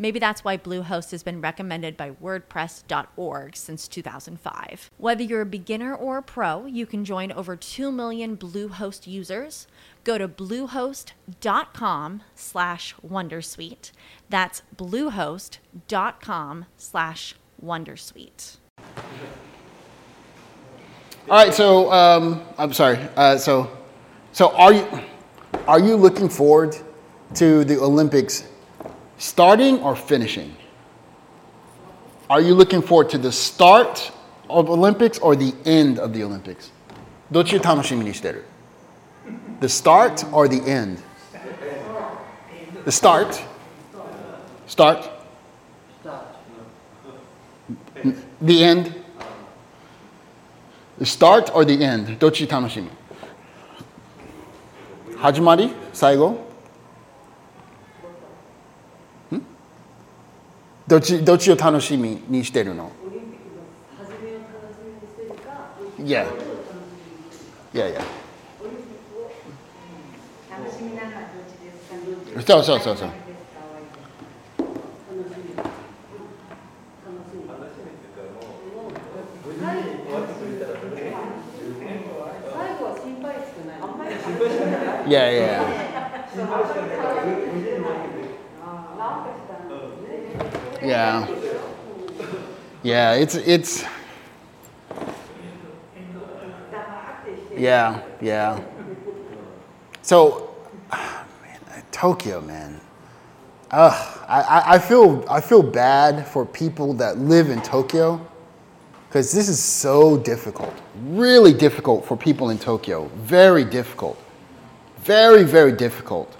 Maybe that's why Bluehost has been recommended by WordPress.org since 2005. Whether you're a beginner or a pro, you can join over 2 million Bluehost users. Go to bluehost.com slash Wondersuite. That's bluehost.com slash Wondersuite. All right, so um, I'm sorry. Uh, so, so are you are you looking forward to the Olympics starting or finishing? Are you looking forward to the start of Olympics or the end of the Olympics? どっちを楽しみにしてる The start or the end? The start? Start? The end? The start or the end? どっち楽しみ始まり最後 どっちどっちを楽しみにしてるの？いやいやいやそうそうそうそう。いやい。や Yeah. Yeah, it's it's Yeah, yeah. So man, Tokyo, man. Ugh, I, I- feel I feel bad for people that live in Tokyo because this is so difficult. Really difficult for people in Tokyo. Very difficult. Very, very difficult.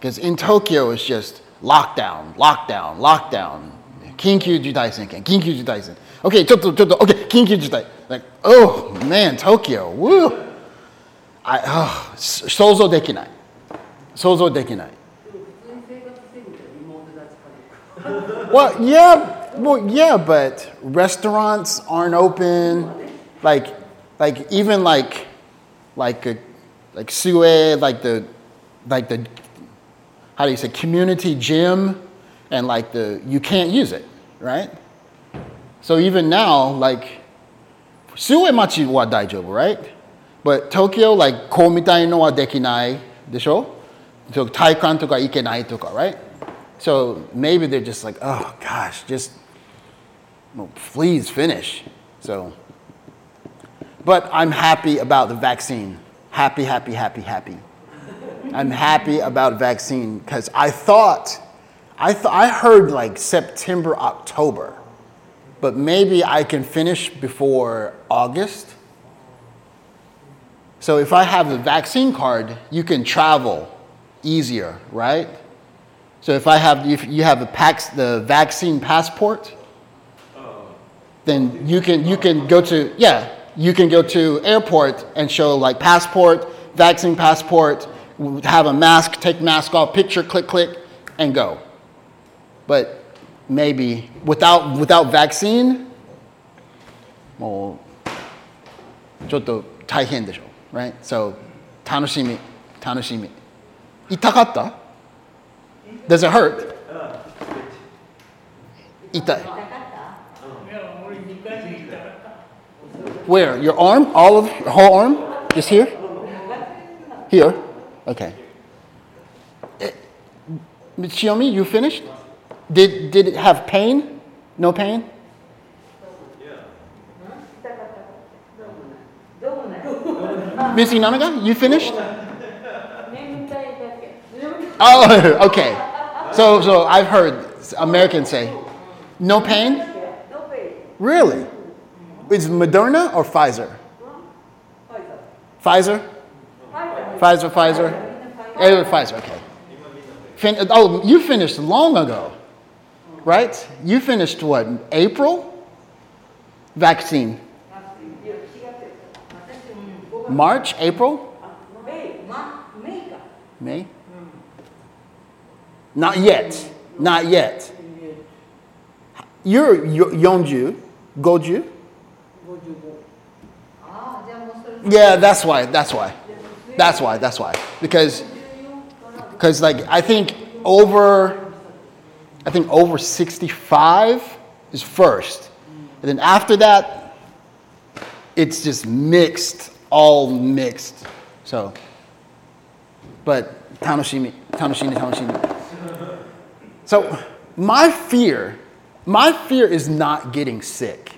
Because in Tokyo, it's just lockdown, lockdown, lockdown. 緊急事態宣言、緊急事態宣言。Okay, ちょっと、ちょっと、okay, 緊急事態。Like, oh, man, Tokyo, woo. I, oh, 想像できない。想像できない。Well, yeah, well, yeah, but restaurants aren't open. Like, like even like, like a, like Sue, like the, like the, how do you say, community gym, and like the, you can't use it, right? So even now, like, Sue machi wa daijoubu, right? But Tokyo, like, こうみたいのはできないでしょ So 体育館とか行けないとか, right? So maybe they're just like, oh gosh, just well, please finish. So, but I'm happy about the vaccine. Happy, happy, happy, happy. I'm happy about vaccine because I thought, I th- I heard like September, October, but maybe I can finish before August. So if I have the vaccine card, you can travel easier, right? So if I have, if you have pax, the vaccine passport, then you can, you can go to, yeah, you can go to airport and show like passport, vaccine passport, have a mask, take mask off, picture, click, click, and go But maybe without, without vaccine, もうちょっと大変でしょ right? So 楽しみ、楽しみ。痛かった Does it hurt? 痛い。Where? Your arm? All of your whole arm? Just here? Here? Okay. Eh, Xiaomi, you finished? Did, did it have pain? No pain? Miss Inanaga, you finished? Oh, okay. So, so I've heard Americans say, no pain? No pain. Really? Is Moderna or Pfizer? Pfizer. Pfizer? Pfizer. Pfizer, Pfizer? Pfizer, okay. Fin- oh, you finished long ago, right? You finished what, April? Vaccine. March, April? May? Not yet. Not yet. You're Yeonju, Goju? Yeah, that's why. That's why. That's why. That's why. Because, because like I think over I think over 65 is first. And then after that, it's just mixed, all mixed. So, but Tanoshimi, Tanoshimi, Tanoshimi. So, my fear, my fear is not getting sick.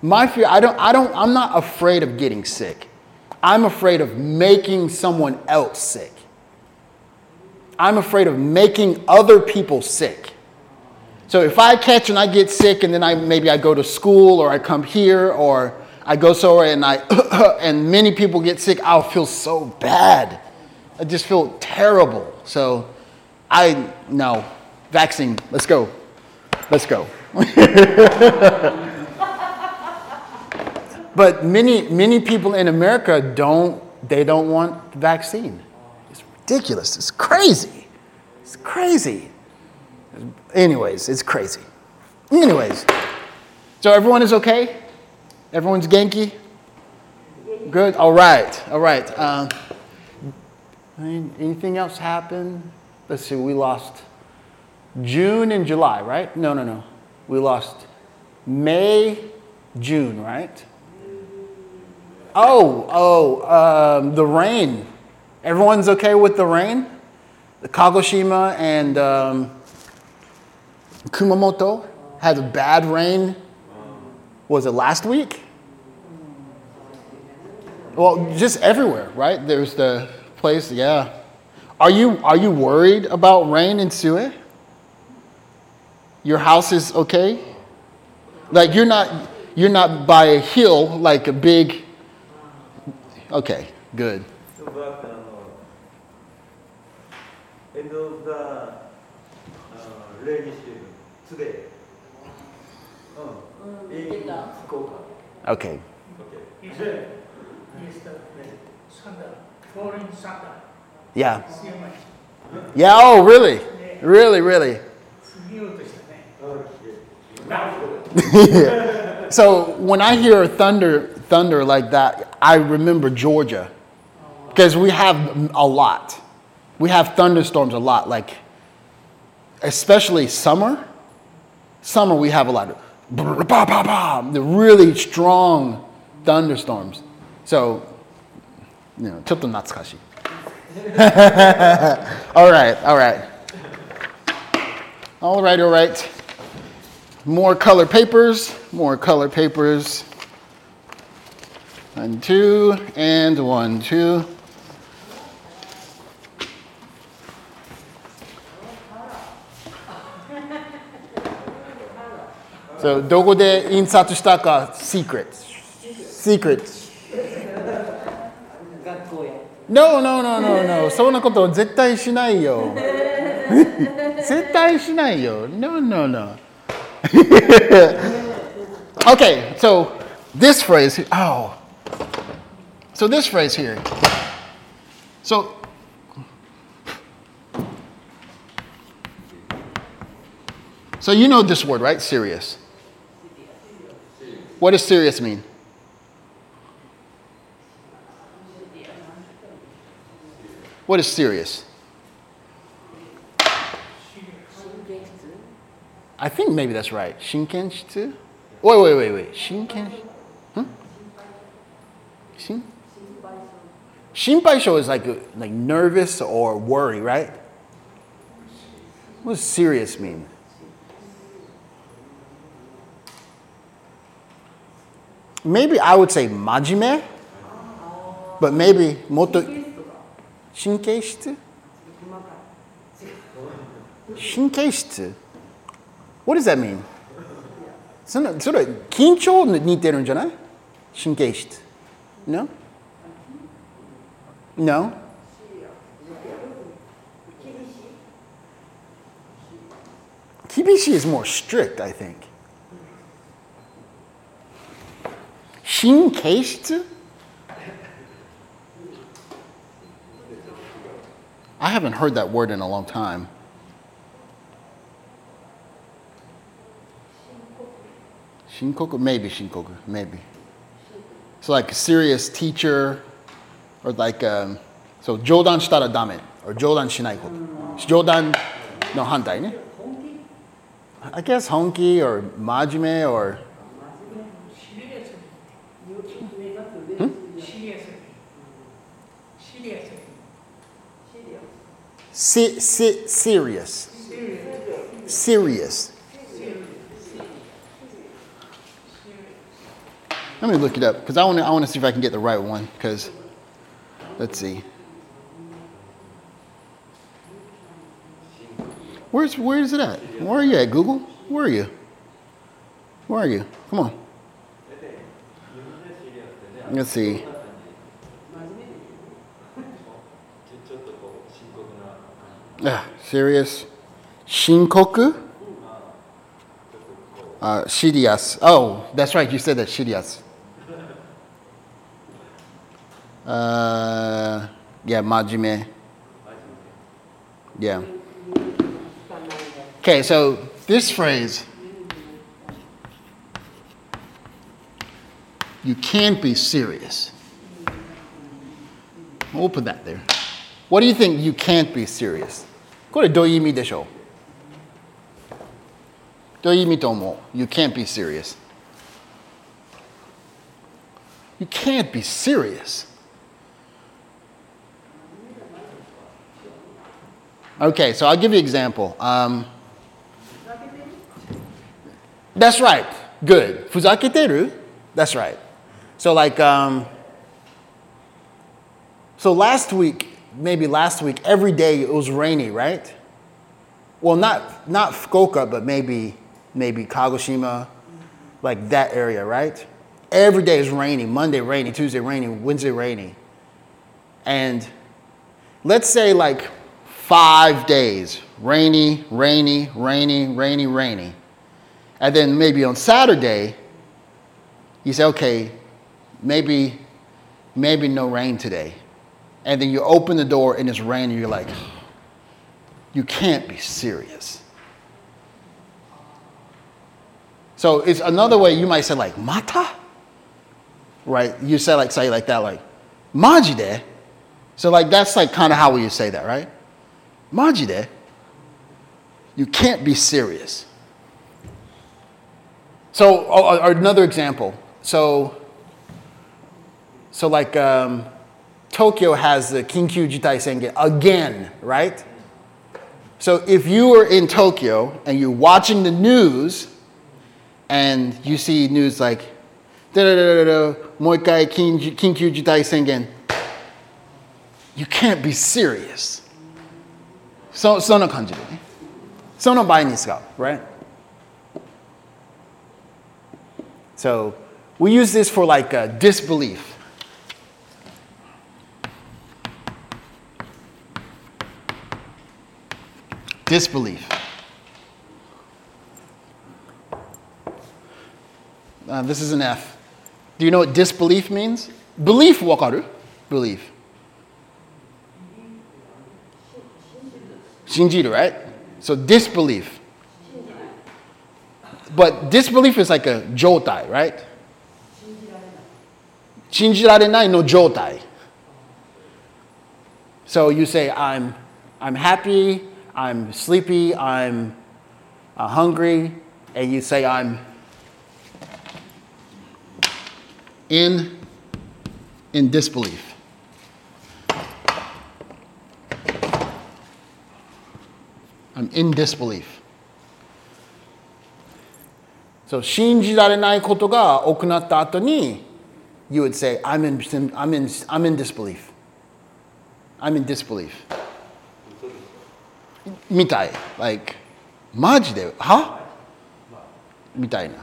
My fear, I don't, I don't, I'm not afraid of getting sick. I'm afraid of making someone else sick. I'm afraid of making other people sick. So if I catch and I get sick and then I maybe I go to school or I come here or I go somewhere and I and many people get sick, I'll feel so bad. I just feel terrible. So I no vaccine. Let's go. Let's go. But many, many people in America don't, they don't want the vaccine. It's ridiculous. It's crazy. It's crazy. Anyways, it's crazy. Anyways, so everyone is okay? Everyone's Genki? Good? All right, all right. Any- anything else happen? Let's see, we lost June and July, right? No, no, no. We lost May, June, right? Oh, oh, um, the rain. Everyone's okay with the rain? The Kagoshima and um, Kumamoto had a bad rain. Was it last week? Well, just everywhere, right? There's the place, yeah. Are you are you worried about rain in Sue? Your house is okay? Like you're not you're not by a hill like a big Okay, good. So, but uh, end of the uh, rainy season today. Uh, in Fukuoka. Okay. okay. Yeah. Yeah, oh, really? Really, really. so when I hear thunder, thunder like that, I remember Georgia because we have a lot. We have thunderstorms a lot, like especially summer. Summer we have a lot. of bah, bah, bah, the really strong thunderstorms. So, you know, ちょっと懐かしい. all right, all right. All right, all right. More color papers, more color papers. One, two, and one, two. So, どこで印刷したか secret. Secret. 学校や。 No, no, no, no, no. そんなこと絶対しないよ。絶対しないよ。No, no, no. okay, so this phrase, oh. So this phrase here. So, so you know this word, right? Serious. What does serious mean? What is serious? I think maybe that's right. Shinkenshitsu? Wait, wait, wait, wait. Shinken? Hmm? Shin? Shinpaisho is like, like nervous or worry, right? What does serious mean? Maybe I would say majime, but maybe moto 神経質 神経質 What does that mean? そのそれ緊張に似てるんじゃない神経質 No? No? Kibishi is more strict, I think. Shinkaste? I haven't heard that word in a long time. Shinkoku? Maybe Shinkoku, maybe. So like a serious teacher, or like, um, so Jodan shitara dame, or Jodan shinai koto. Jodan no hantai ne? I guess honki or majime or si- si- serious. Serious. Let me look it up because I want to I want to see if I can get the right one because let's see. Where's where is it at? Where are you at, Google? Where are you? Where are you? Come on. Let's see. 刻な Ah, serious. Shinkoku? Uh, serious. Oh, that's right. You said that serious. Uh, yeah, majime. Yeah. Okay, so this phrase, you can't be serious. We'll put that there. What do you think you can't be serious? これどういう意味でしょうどういう意味と思う ?You can't be serious. You can't be serious. Okay, so I'll give you an example. Um, that's right. Good. ふざけてる That's right. So like, um, so last week, maybe last week, every day it was rainy, right? Well, not not Fukuoka, but maybe maybe Kagoshima, like that area, right? Every day is rainy. Monday rainy, Tuesday rainy, Wednesday rainy. And let's say like five days, rainy, rainy, rainy, rainy, rainy. And then maybe on Saturday, you say, okay, maybe maybe no rain today. And then you open the door and it's raining, you're like, you can't be serious. So it's another way you might say like mata, right? You say like say like that like majide. So like that's like kind of how you say that, right? Majide. You can't be serious. So or, or another example. So so like um, Tokyo has the Kinkyu Jitai senge again, right? So if you are in Tokyo and you're watching the news and you see news like, Moikai Kinkyu Jitai Sengen, you can't be serious. So, so no kanji de. So no bai ni right? So we use this for like uh, disbelief. Disbelief. Uh, this is an F. Do you know what disbelief means? Belief, wakaru? Belief. Shinjiru, right? So disbelief. But disbelief is like a jotai, right? Shinjirarenai no jotai. So you say, I'm, I'm happy, I'm sleepy, I'm uh, hungry, and you say, I'm in, in disbelief. I'm in disbelief. So, 信じられないことが行った後に you would say, I'm in, I'm in, I'm in disbelief. I'm in disbelief. みたい。like マジではみたいな。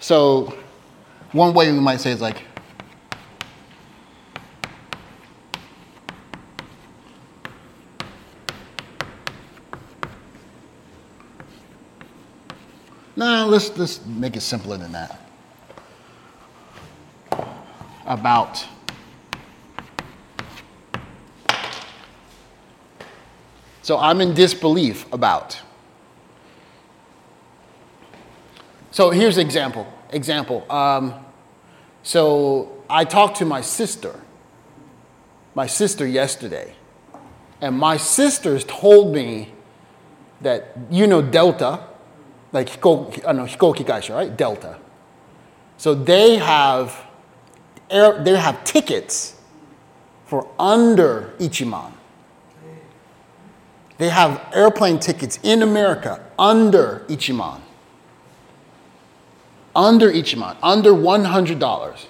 So, one way we might say is like, no, let's, let's make it simpler than that. About. So I'm in disbelief about. So here's example. Example. Um, so I talked to my sister, my sister yesterday, and my sisters told me that you know Delta, like uh, no, hikoki kaisha, right? Delta. So they have air, they have tickets for under ichiman. They have airplane tickets in America under ichiman under month, under $100.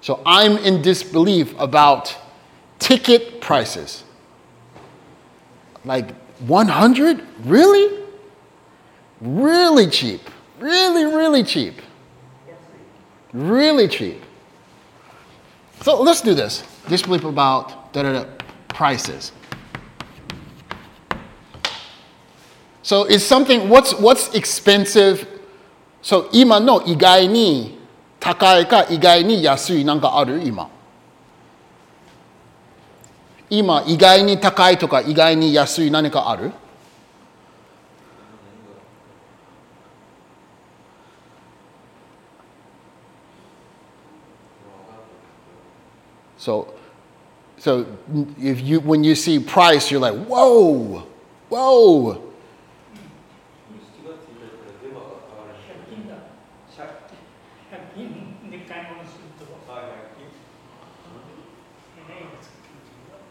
So I'm in disbelief about ticket prices. Like 100? Really? Really cheap. Really, really cheap. Really cheap. So let's do this. Disbelief about da da da prices. So is something what's what's expensive so 今の意外に高いか意外に安いなんかある今。今意外に高いとか意外に安い何かある So, so if you, when you see price, you're like, whoa, whoa.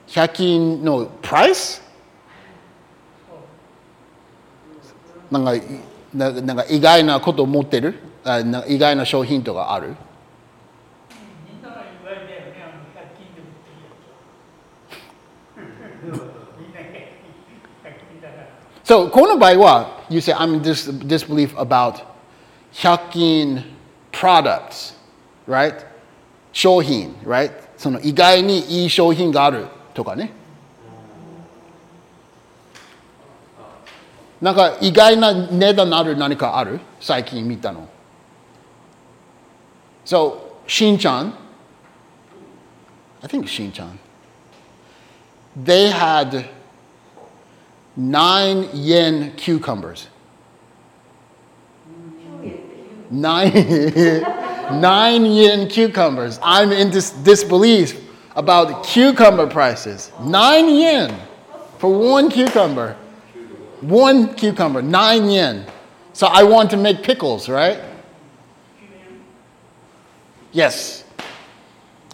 Hyakin, no, price? なんか、ななんか意外なことを持ってるあな意外な商品とかある So この場合は You say I'm in dis disbelief about 100均 products right 商品 right その意外にいい商品があるとかねなんか意外な値段のある何かある最近見たの So しんちゃん I think しんちゃん They had nine yen cucumbers. Nine, nine yen cucumbers. I'm in dis- disbelief about cucumber prices. Nine yen for one cucumber. One cucumber, nine yen. So I want to make pickles, right? Yes.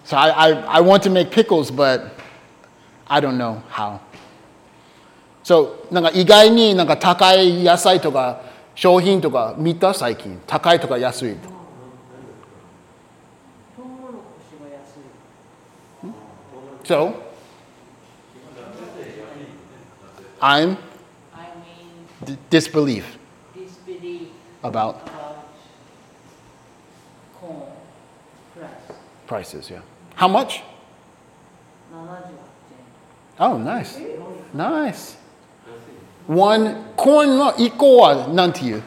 So I, I, I want to make pickles, but I don't know how. So なんか意外になんか高い野菜とか商品とか見た最近高いとか安いとかトウモロコシが安い。 So I'm I mean, d- disbelief disbelief about about corn price. prices, yeah. How much? 78円。 Oh, nice. Nice. One coin の1個は何て言う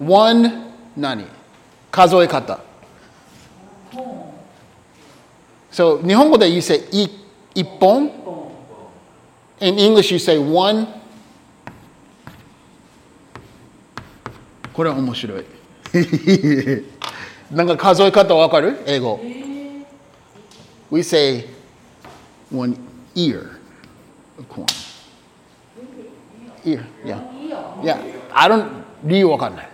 ?one 何数え方。So 日本語で you say い一本 In English you say one これは面白い。なんか数え方わかる英語。We say one ear of corn. Ear, yeah. Yeah, I don't, 理由わかんない。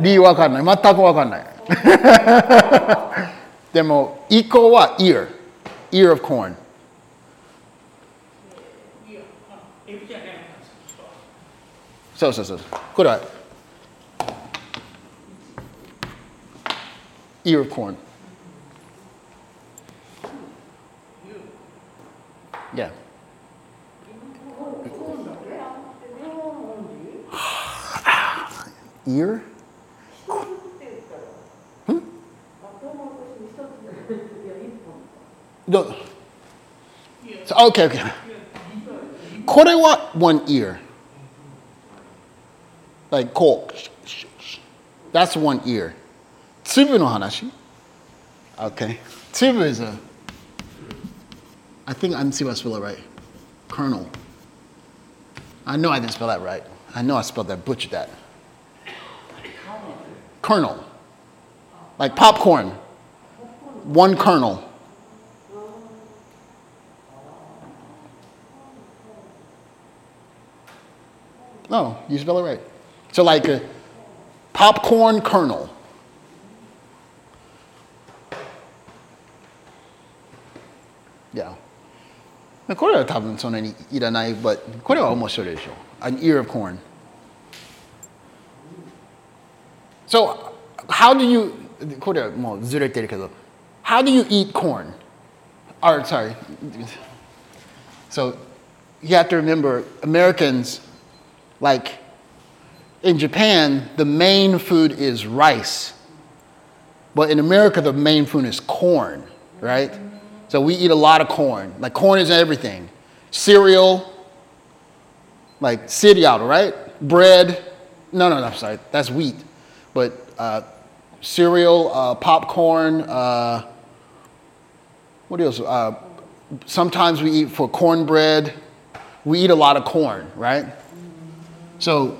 理由わかんない。全くわかんない。でも、一個は ear, ear of corn. いやあエビじゃないのかそうそうそう。これは ear of corn. Ear? Hmm? No. So, okay, okay. これは one ear. Like こう。That's one ear. 粒の話 Okay. 粒 is a I think I'm see if I spell it right. Kernel. I know I didn't spell that right. I know I spelled that, butchered that. Kernel. Like popcorn. One kernel. No, you spell it right. So like a popcorn kernel. Yeah. これは多分そんなにいらない、but これは面白いでしょ。An ear of corn. So, how do you, これはもうずれてるけど、how do you eat corn? Or, sorry. So, you have to remember, Americans, like, in Japan, the main food is rice. But in America, the main food is corn, right? So we eat a lot of corn. Like corn is everything. Cereal, like cereal, right? Bread. No, no, no, I'm sorry. That's wheat. But uh, cereal, uh, popcorn, uh, what else? Uh, sometimes we eat for cornbread. We eat a lot of corn, right? So,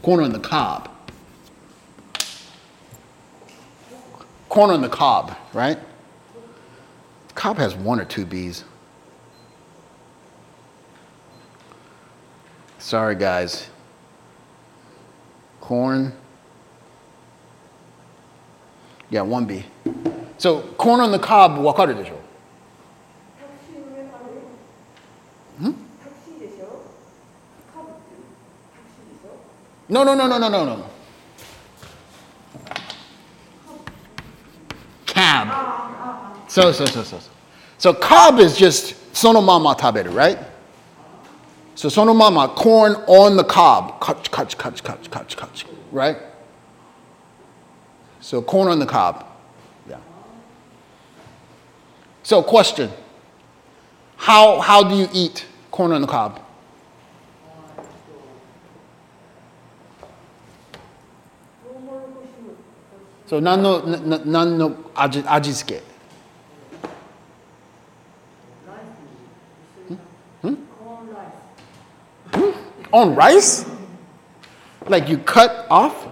corn on the cob. Corn on the cob, right? Cob has one or two bees. Sorry, guys. Corn. Yeah, one bee. So, corn on the cob, わかるでしょん No, no, no, no, no, no, no. Cab. So, so, so, so. so. So, cob is just そのまま食べる, right? So sonomama, corn on the cob. Kach, kach, kach, kach, kach, kach. Right? So corn on the cob. Yeah. So question. How, how do you eat corn on the cob? So none no, none no, no, On rice? Like you cut off?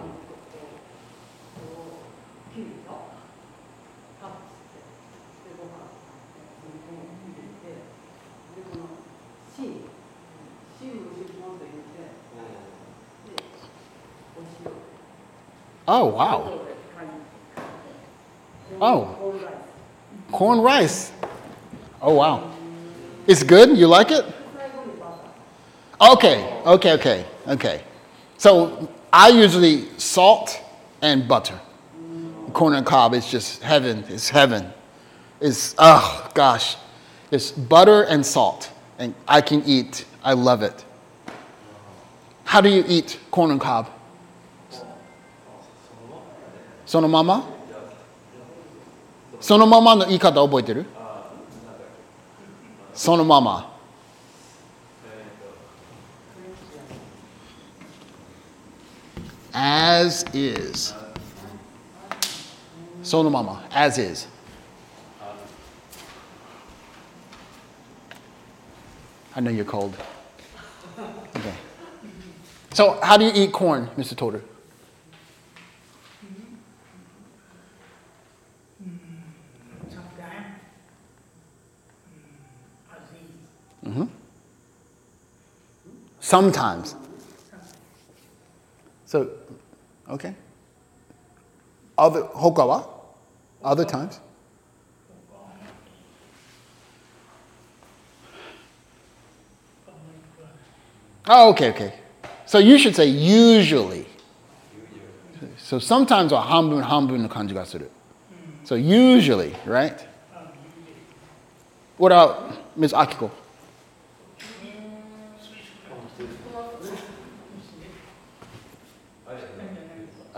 Oh, wow. Oh, corn rice. Oh, wow. It's good? You like it? Okay, okay, okay, okay. So I usually salt and butter. Corn and cob is just heaven. It's heaven. It's, oh gosh. It's butter and salt. And I can eat. I love it. How do you eat corn and cob? そのままそのままの言い方覚えてるそのまま。 as is. Sona mama, as is. I know you're cold. Okay. So, how do you eat corn, Mr. Toder? Mm-hmm. Sometimes. So, Okay? Other hokawa, other times. Oh, okay, okay. So you should say usually. So sometimes wa hanbun hanbun no kanji ga suru. So usually, right? What about Ms. Akiko?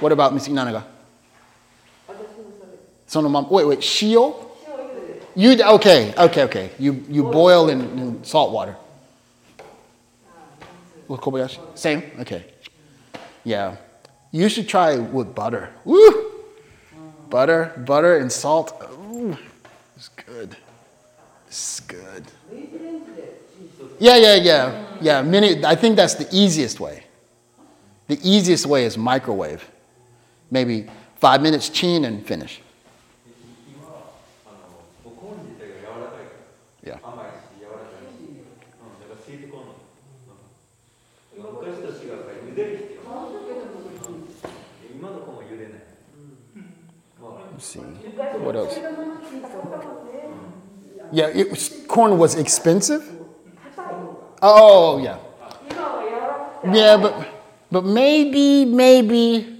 What about Miss Inanaga? Sonomam. Wait, wait. Shio? You okay? Okay, okay. You you boil in, in salt water. Same. Okay. Yeah. You should try with butter. Woo! Butter, butter, and salt. Ooh, it's good. It's good. Yeah, yeah, yeah. Yeah, many, I think that's the easiest way. The easiest way is microwave maybe five minutes chin and finish. Yeah. See. What else? Yeah, it was, corn was expensive. Oh, yeah. Yeah, but, but maybe, maybe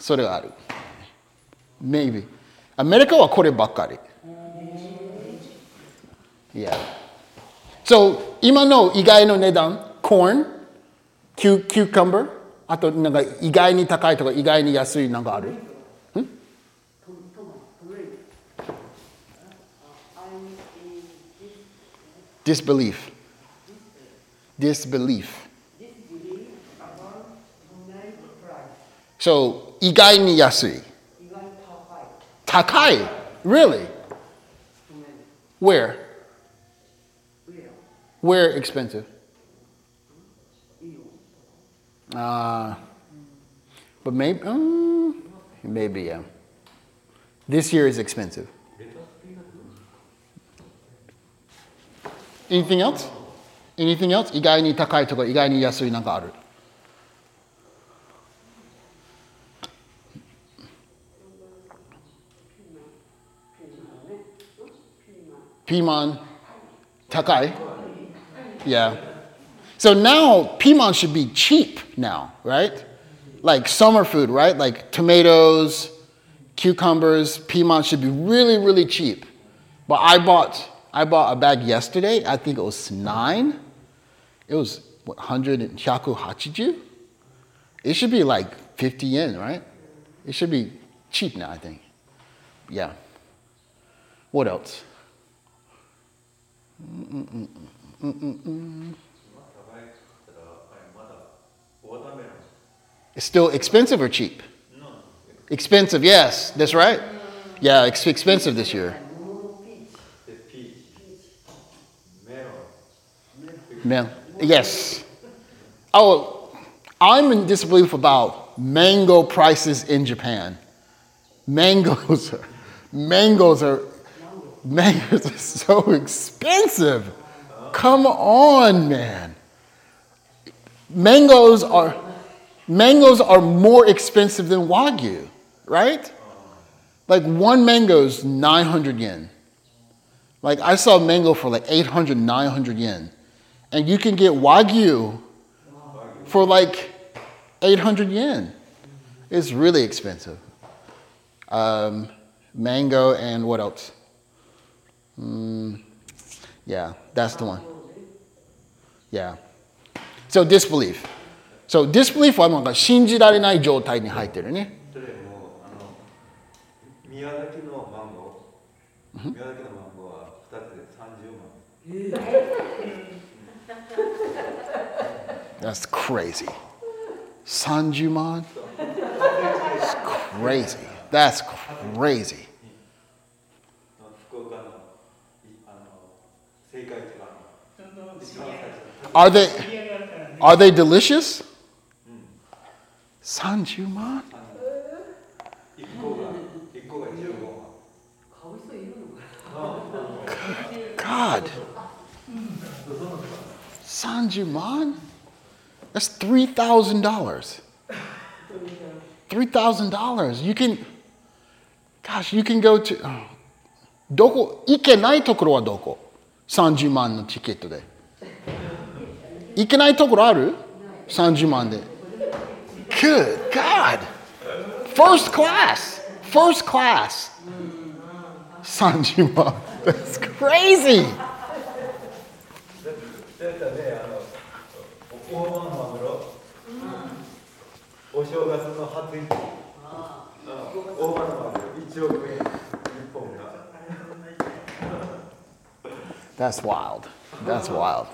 それがある。Maybe. アメリカはこればっかり。Yeah. So 今の意外の値段 corn キュキューカンバーあとなんか意外に高いとか意外に安いなんかある disbelief disbelief so 意外に安い高い really where where expensive uh, but maybe mm, maybe yeah this year is expensive anything else anything else 意外に高いとか意外に安いなんかある Piman, Takai. Yeah. So now piman should be cheap now, right? Like summer food, right? Like tomatoes, cucumbers, Piman should be really, really cheap. But I bought I bought a bag yesterday. I think it was nine. It was what hundred and shaku hachiju. It should be like fifty yen, right? It should be cheap now. I think. Yeah. What else? It's still expensive or cheap? Expensive, yes. That's right. Yeah, it's expensive this year. Man, yes. Oh, I'm in disbelief about mango prices in Japan. Mangoes, are, mangoes are mangoes are so expensive. Come on, man. Mangoes are, mangoes are more expensive than wagyu, right? Like one mango is 900 yen. Like I saw mango for like 800, 900 yen. And you can get wagyu for like 800 yen. It's really expensive. Um, mango and what else? Mm, yeah, that's the one. Yeah. So disbelief. So disbelief はなんか信じられない状態に入ってるね。それもあの宮崎のマンゴー宮崎のマンゴーは2つで30万 That's crazy. Sanjuman? That's crazy. That's crazy. Are they 知り合いがあるからね are they delicious? Sanjuman? 一個が一個が15万 God. Sanjuman? That's three thousand dollars. Three thousand dollars. You can, gosh, you can go to. oh, どこ行けないところはどこ ?30万のチケットで。 行けないところある ?30 万で。Good God! First class! First class! 30万。That's crazy! だったらねあの大間のマグロお正月の初市うん大間のマグロ1億円1本が That's wild. That's wild.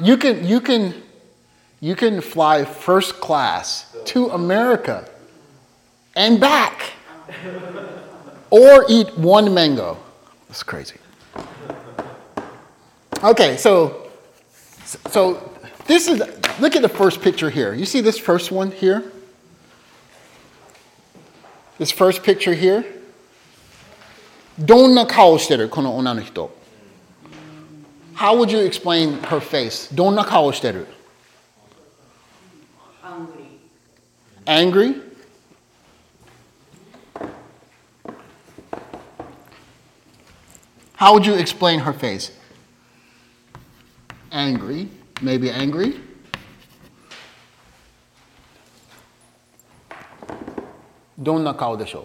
You can you can you can fly first class to America and back. Or eat one mango. That's crazy. Okay, so so this is look at the first picture here. You see this first one here? This first picture here? どんな顔してるこの女の人 How would you explain her face? どんな顔してる angry Angry? How would you explain her face? Angry, maybe angry. Donna kao desho?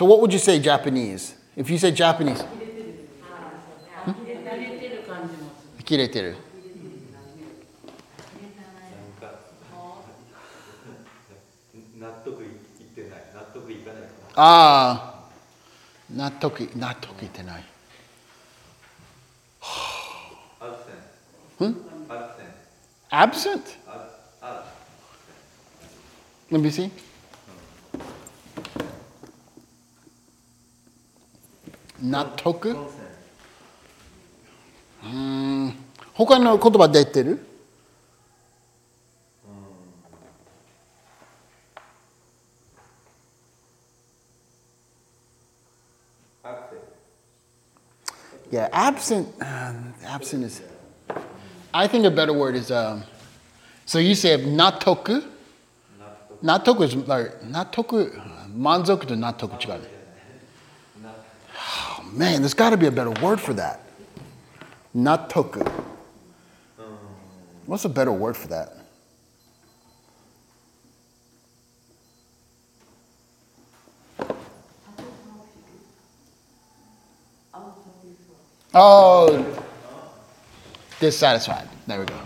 So what would you say Japanese? If you say Japanese, 慣れてる感じもする。切れてる。納得いってない納得いかないああ、納得、納得いってない。アクセントアクセン Absent? トああ Let me see. 納得うん他の言葉出てるいや、absent, absent is, I think a better word is, um, so you said 納得納得 is like, 納得、満足と納得違うね。Man, there's got to be a better word for that. Natoku. What's a better word for that? Oh, dissatisfied. There we go.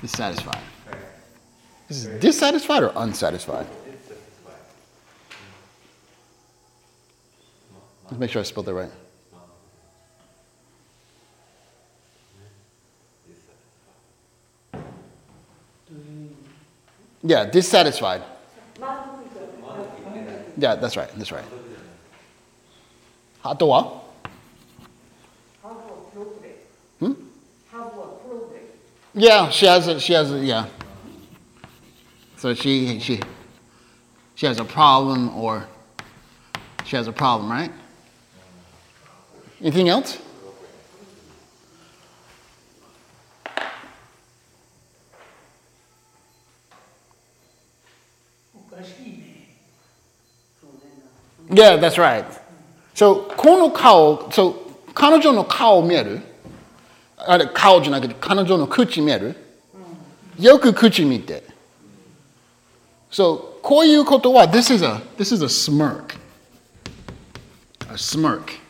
Dissatisfied. Is it dissatisfied or unsatisfied? Let's make sure I spelled that right. Yeah, dissatisfied. Yeah, that's right. That's right. あとは Have a problem. Have a problem. Yeah, she has a, she has a, yeah. So she, she, she has a problem or she has a problem, right? Anything else? おかしいね。 Yeah, that's right. So この顔、so 彼女の顔見えるあれ、顔じゃなくて彼女の口見えるよく口見て。So こういうことは、this is a, this is a smirk. A smirk.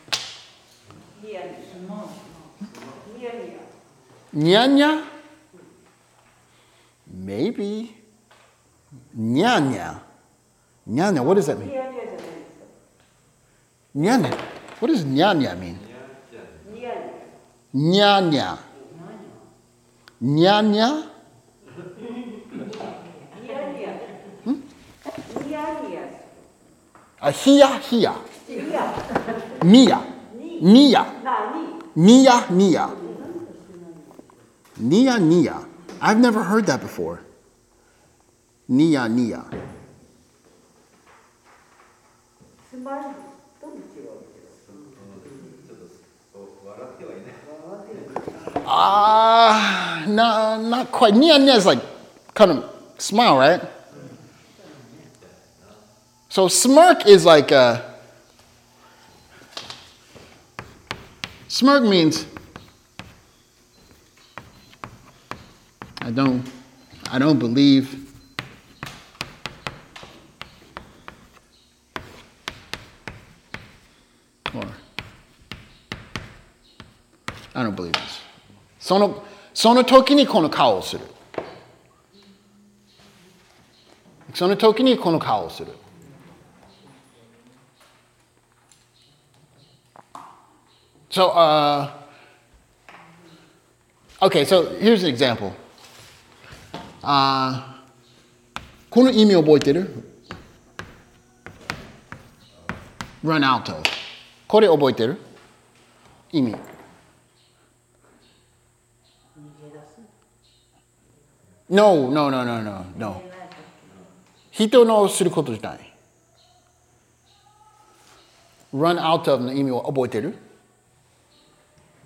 Nyanya? Maybe. Nyanya. Nyanya, what does that mean? Nyanya. What does nyanya mean? Nyanya. Nyanya? Hmm? A hia hia. Mia. Mia. Mia mia. Nia Nia. I've never heard that before. Nia Nia. Ah, uh, no, not quite. Nia Nia is like kind of smile, right? So smirk is like a. Smirk means I don't, I don't believe. Or I don't believe this. そのその時にこの顔をする。その時にこの顔をする。So, uh, okay, so here's an example. Uh, この意味覚えてる？Run out of これ覚えてる？意味逃げ出す No, no, no, no, no, no. 人のすることじゃない。run out of の意味を覚えてる？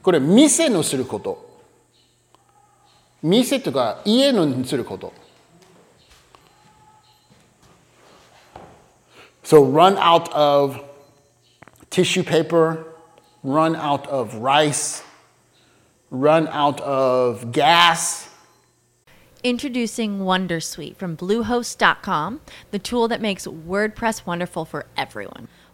これ、店のすること。店とか家のすること。So run out of tissue paper, run out of rice, run out of gas. Introducing Wondersuite from Bluehost.com, the tool that makes WordPress wonderful for everyone.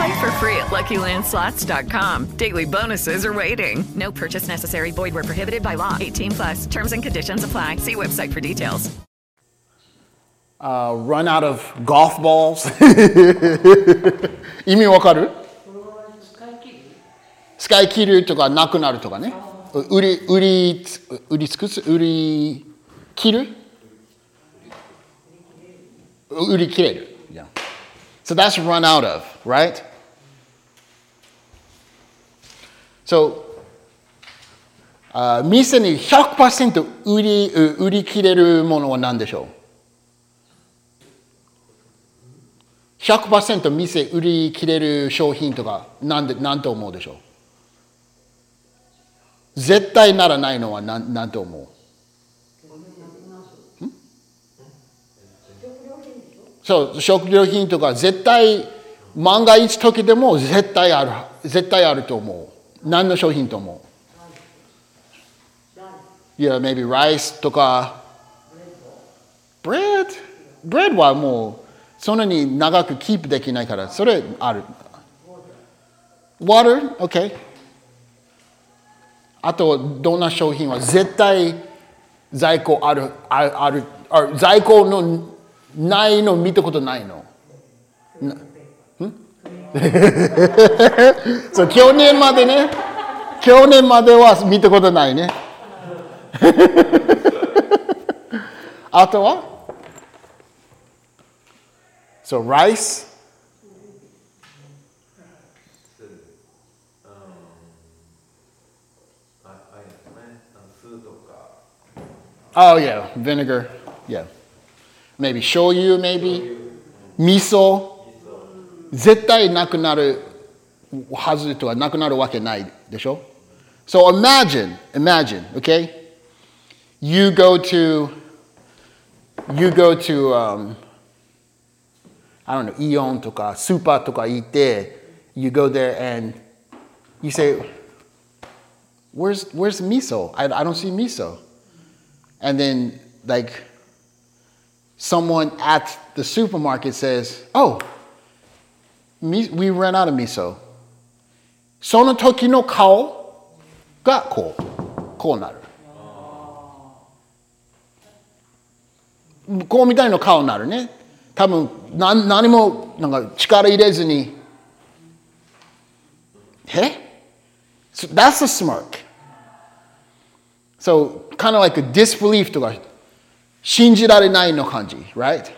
Play for free at LuckyLandSlots.com. Daily bonuses are waiting. No purchase necessary. Void where prohibited by law. 18 plus. Terms and conditions apply. See website for details. Uh, run out of golf balls. 意味わかるこのまま使い切る使い切るとかなくなるとかね。売り、売りつ、売り尽くす売り切る売り切れる。Yeah. So that's run out of, right? So, あ店に100%売り売り切れるものは何でしょう100%店売り切れる商品とか何で何と思うでしょう絶対ならないのは何何と思うそう食料品とか絶対万が一時でも絶対ある絶対あると思う何の商品と思う？Yeah, maybe rice とか。Bread? Bread はもうそんなに長くキープできないからそれある。Water? OK あとどんな商品は絶対在庫あるあるある在庫のないの見たことないの。そう去年までね去年までは見たことないね あとは？So rice? ああれですねあの酢とか Oh yeah, vinegar. Yeah. Maybe 醤油 maybe 味噌絶対なくなるはずとはなくなるわけないでしょ So imagine, imagine, okay? You go to, you go to, um, I don't know, Aeon とかスーパーとか行って、you go there and you say, where's, where's miso? I, I don't see miso. And then, like, someone at the supermarket says, oh, we ran out of miso. その時の顔がこう、こうなる。向こうみたいな顔になるね。多分何何もなんか力入れずに。え so That's a smirk. So kind of like a disbelief とか 信じられないの感じ right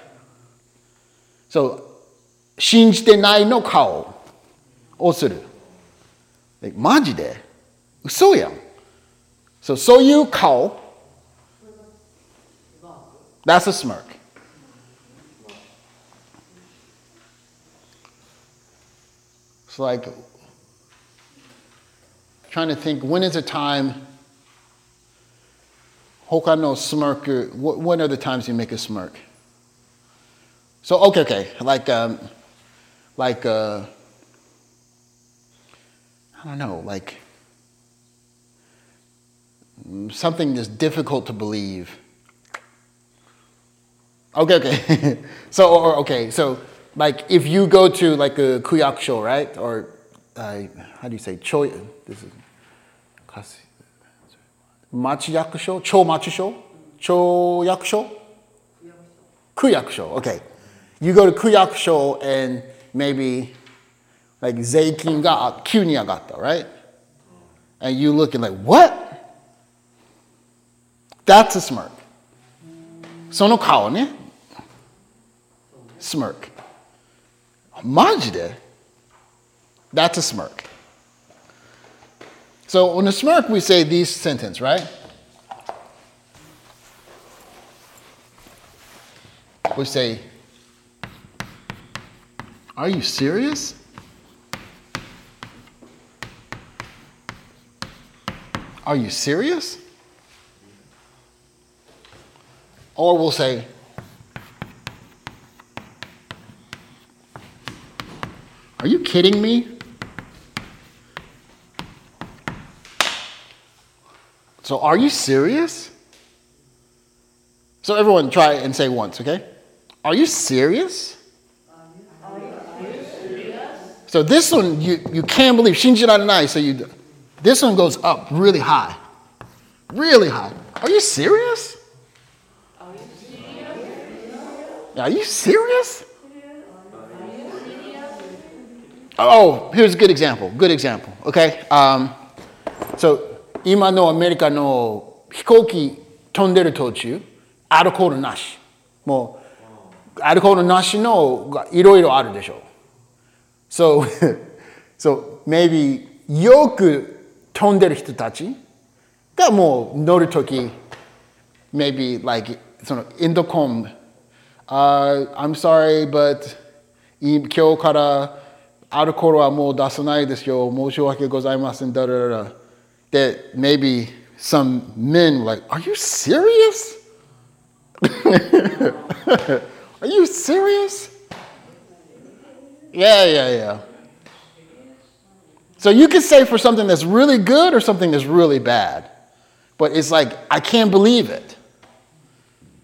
so 信じてないの顔をするえマジで嘘やん so そういう顔 that's a smirk it's like trying to think when is a time 他の smirk what, when are the times you make a smirk so okay okay like um, like uh, I don't know, like something that's difficult to believe. Okay, okay. so, or, okay, so like if you go to like a kuyaksho, right? Or uh, how do you say cho? This is classic. Machiyakusho, cho machisho, cho yakusho, kuyakusho. Okay, you go to kuyakusho and maybe like Zaykin got Kunia got though, right? And you looking like, what? That's a smirk. So no cow ne? Smirk. Majide. That's a smirk. So on a smirk, we say these sentence, right? We say, are you serious? Are you serious? Or we'll say, Are you kidding me? So, are you serious? So, everyone try and say once, okay? Are you serious? So, this one you, you can't believe. Shinjiraranai. So, you, this one goes up really high. Really high. Are you serious? Are you serious? Oh, here's a good example. Good example. Okay. Um, so, 今のアメリカの飛行機飛んでる途中、アルコールなし。もう、アルコールなしのがいろいろあるでしょう。 So, so maybe よく飛んでる人たちがもう乗るとき、maybe like そのインドコム、uh, I'm sorry, but 今日からアルコールはもう出さないですよ。申し訳ございません。だらだら that maybe some men were like, Are you serious? Are you serious? Yeah, yeah, yeah. So you could say for something that's really good or something that's really bad, but it's like, I can't believe it.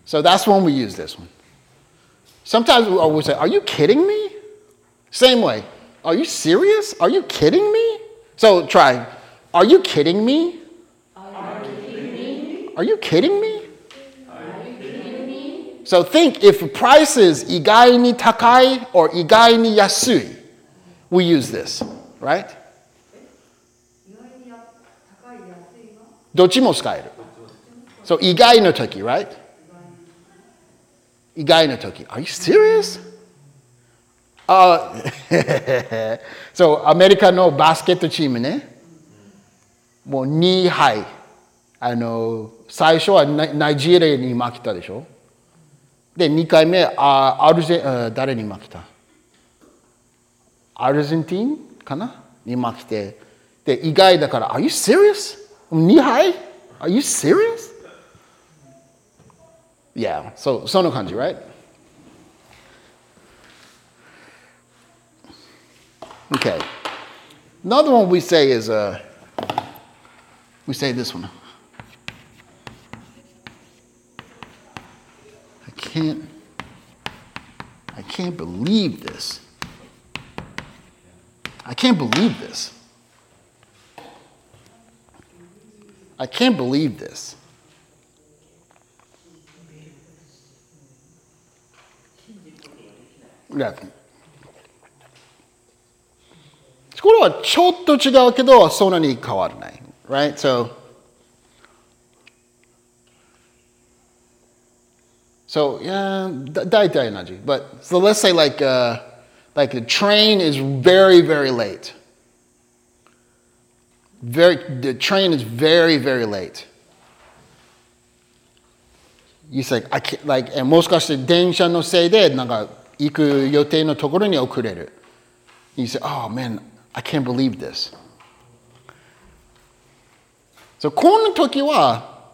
So that's when we use this one. Sometimes we oh, always say, Are you kidding me? Same way. Are you serious? Are you kidding me? So try, Are you kidding me? Are you kidding me? Are you kidding me? So think if price is 意外に高い or 意外に安い, we use this, right? どっちも使える。So 意外の時, right? 意外の時. Are you serious? Uh, so アメリカのバスケットチームね。もう2敗。あの、最初はナナイジェリアに負けたでしょ で、2回目、あアルゼあ誰に負けたアルゼンティンかなに負けて。で、意外だから、Are you serious? 2敗 Are you serious? Yeah, so, その感じ、right? Okay. Another one we say is, uh, we say this one. can't, I can't believe this. I can't believe this. I can't believe this. Yeah. これはちょっと違うけど、そんなに変わらない。Right? So, So yeah, da- 大体同じ. But so let's say like uh, like the train is very very late. Very the train is very very late. You say I can't like and もしかして電車のせいでなんか行く予定のところに遅れる。You say, oh man, I can't believe this. So この時は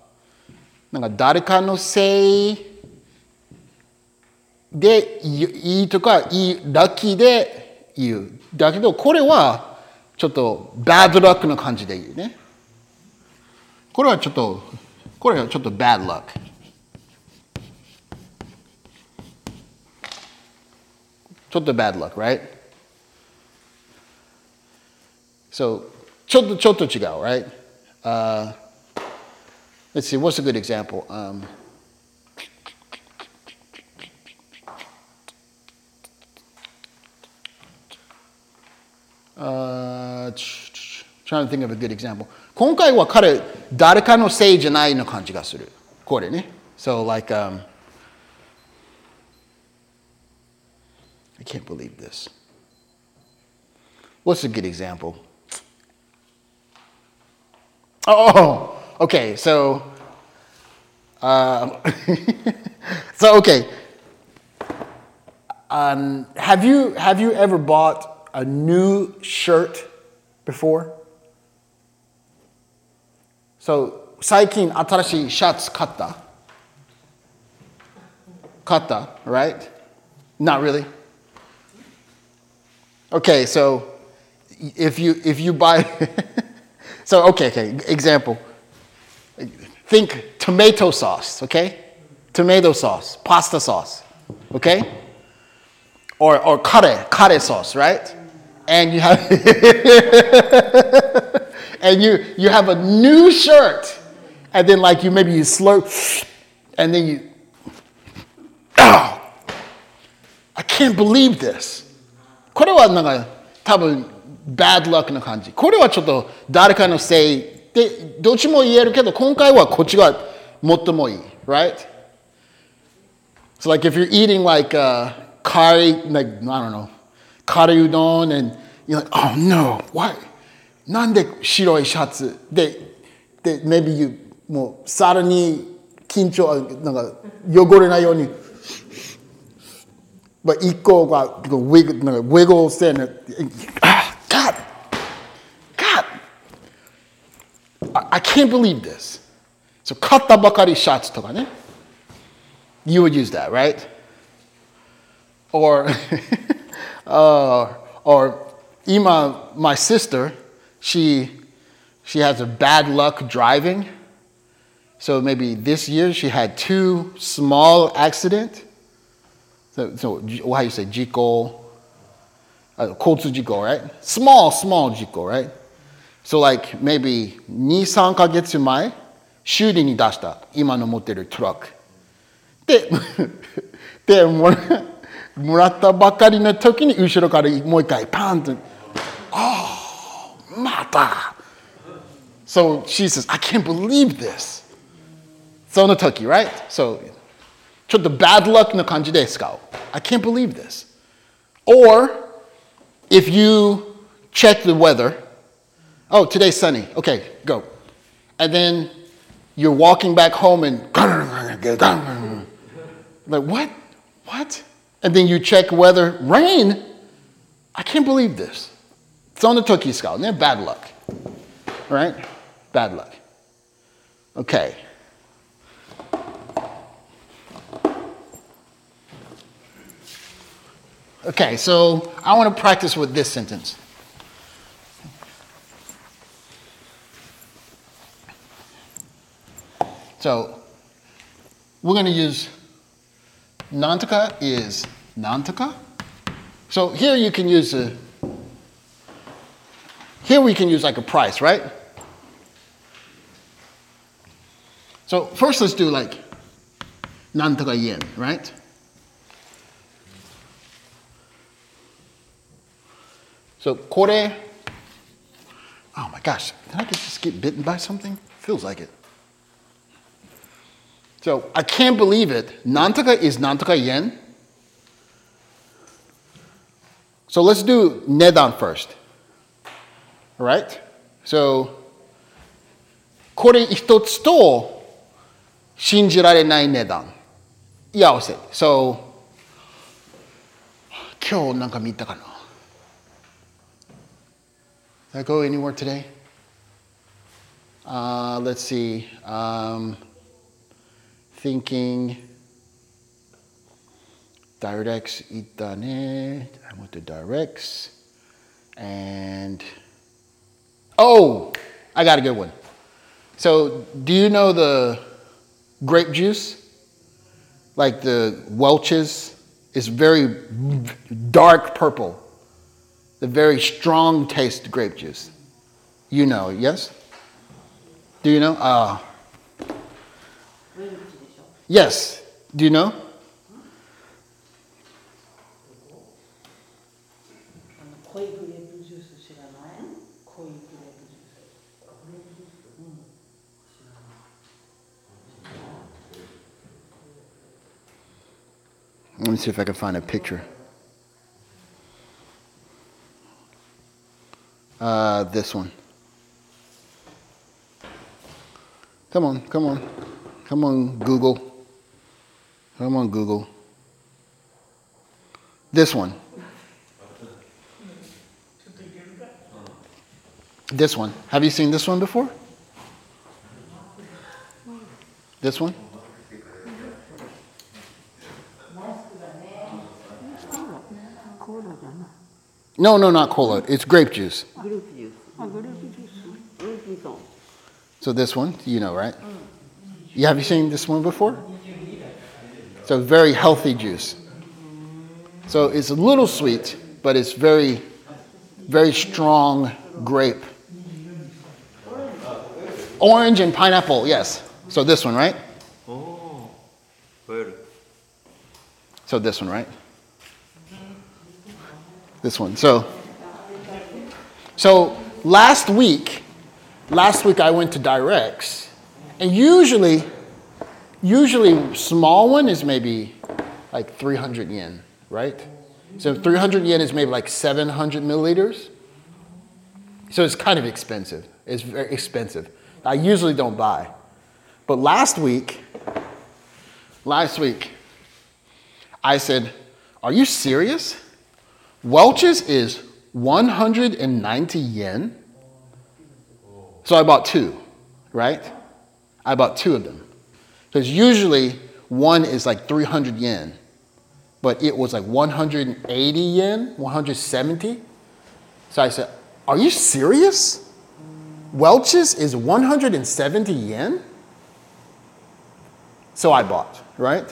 なんか誰かのせい でいいとかいいラッキーで言う。だけどこれはちょっとバッドラックな感じで言うね。これはちょっとこれはちょっとバッドラック。ちょっと bad luck, right? So ちょっとちょっと違う, right? Uh, let's see, what's a good example? Um, trying to think of a good example. 今回は彼、誰かのせいじゃないの感じがする。これね。So like, um, I can't believe this. What's a good example? Oh, okay. So, uh, so okay. Um, have you have you ever bought a new shirt before? So 最近新しいシャツ買った買った right? Not really. Okay, so if you if you buy so okay, okay, example. Think tomato sauce, okay? Tomato sauce, pasta sauce, okay? Or or curry, curry sauce, right? And you have and you you have a new shirt, and then like you maybe you slurp, and then you oh, I can't believe this. これはなんか多分 bad luck な感じ。これはちょっと誰かのせいで、どっちも言えるけど、今回はこっちが最もいい。Right? So like if you're eating like uh, curry, like, I don't know, カレーうどん and you're like, oh no, why? なんで白いシャツで、で、maybe you もうさらに緊張、なんか汚れないように but 一個が wiggle, なんか wiggle してね、ah, God, God, I, I can't believe this. So 買ったばかりシャツとかね。You would use that, right? Or, uh, or Ima, my sister, she, she has a bad luck driving. So maybe this year she had two small accidents. So, so how you say jiko? Uh, 交通事故, right? Small, small 事故, right? So like maybe 2、3ヶ月前、修理に出した今の持ってるトラック。で、でもら もらったばかりの時に後ろからもう一回パンと、oh, また So she says, I can't believe this. その時, right? So ちょっと bad luck な感じで使う。I can't believe this. Or if you check the weather, oh, today's sunny. Okay, go. And then you're walking back home and like what? What? and then you check weather, rain? I can't believe this. It's on the Turkey Scout, and they're bad luck. All right? Bad luck. Okay. Okay, so I want to practice with this sentence. So we're going to use Nantika is nantaka. So here you can use a, here we can use like a price, right? So first let's do like nantaka yen, right? So kore, oh my gosh, did I just get bitten by something? Feels like it. So I can't believe it. Nantaka is Nantaka yen. So let's do nedan first. All right? So これ一つと信じられない値段。いや合わせ。So 今日なんか見たかな Did I go anywhere today? Uh, let's see. Um, thinking. DirectX itane. I went to Direx. And. Oh! I got a good one. So, do you know the grape juice? Like the Welch's? It's very dark purple. The very strong taste grape juice. You know, yes? Do you know? Uh, yes. Do you know? Let me see if I can find a picture. Uh, this one. Come on, come on. Come on, Google. Come on, Google. This one. This one. Have you seen this one before? This one? No, no, not cola. It's grape juice. Grape juice. Oh, so this one, you know, right? You have you seen this one before? It's a very healthy juice. So it's a little sweet, but it's very, very strong grape. Orange and pineapple, yes. So this one, right? Oh. So this one, right? This one. So, so last week, last week I went to Direx, and usually, usually small one is maybe like 300 yen, right? So 300 yen is maybe like 700 milliliters. So it's kind of expensive. It's very expensive. I usually don't buy. But last week, last week, I said, Are you serious? Welch's is 190 yen. So I bought two, right? I bought two of them. Because usually one is like 300 yen, but it was like 180 yen, 170. So I said, Are you serious? Welch's is 170 yen? So I bought, right?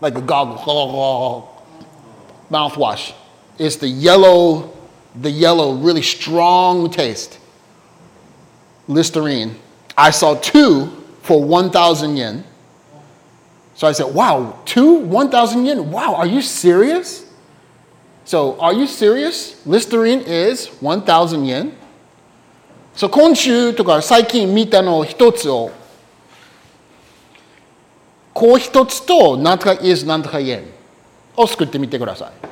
like a goggle mouthwash. It's the yellow, the yellow, really strong taste. Listerine. I saw two for 1,000 yen. So I said, wow, two, 1,000 yen? Wow, are you serious? So, are you serious? Listerine is 1,000 yen. So, 今週とか最近見たの一つを、 こう一つと、なんとか is なんとか yen を作ってみてください。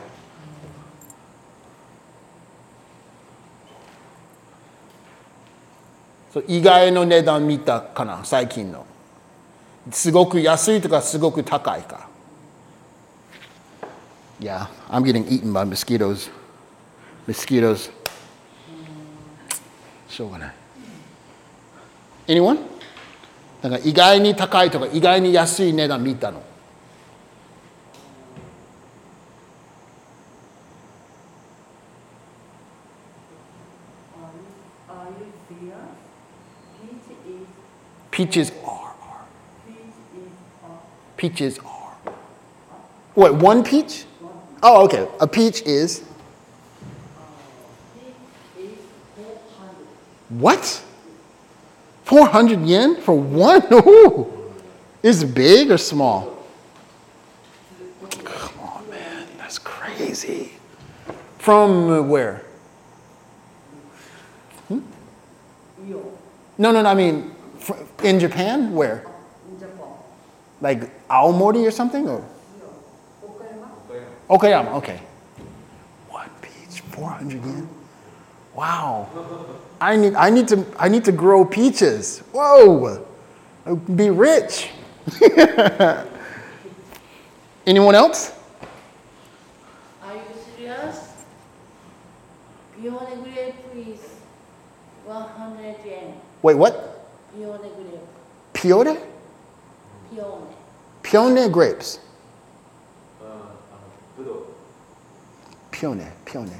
意外の値段見たかな、最近の。すごく安いとかすごく高いか。Yeah, I'm getting eaten by mosquitoes. Mosquitoes. しょうがない。Anyone? なんか意外に高いとか意外に安い値段見たの。Are you serious? Peach is Peaches are. peach is a Peaches are. What, one peach? Oh, okay. A peach is. What? 400 yen for one? Ooh. Is big or small? Come on, man. That's crazy. From uh, where? Hmm? No, no, no. I mean, in Japan? Where? Like Aomori or something? Or? Okayama, okay. One peach, 400 yen? Wow. I need, I need, to, I need to grow peaches. Whoa, be rich. Anyone else? Are you serious? Beyond grape is 100 yen. Wait, what? Beyond grape. Pione? Pione. Pione grapes. Uh, uh pione, pione.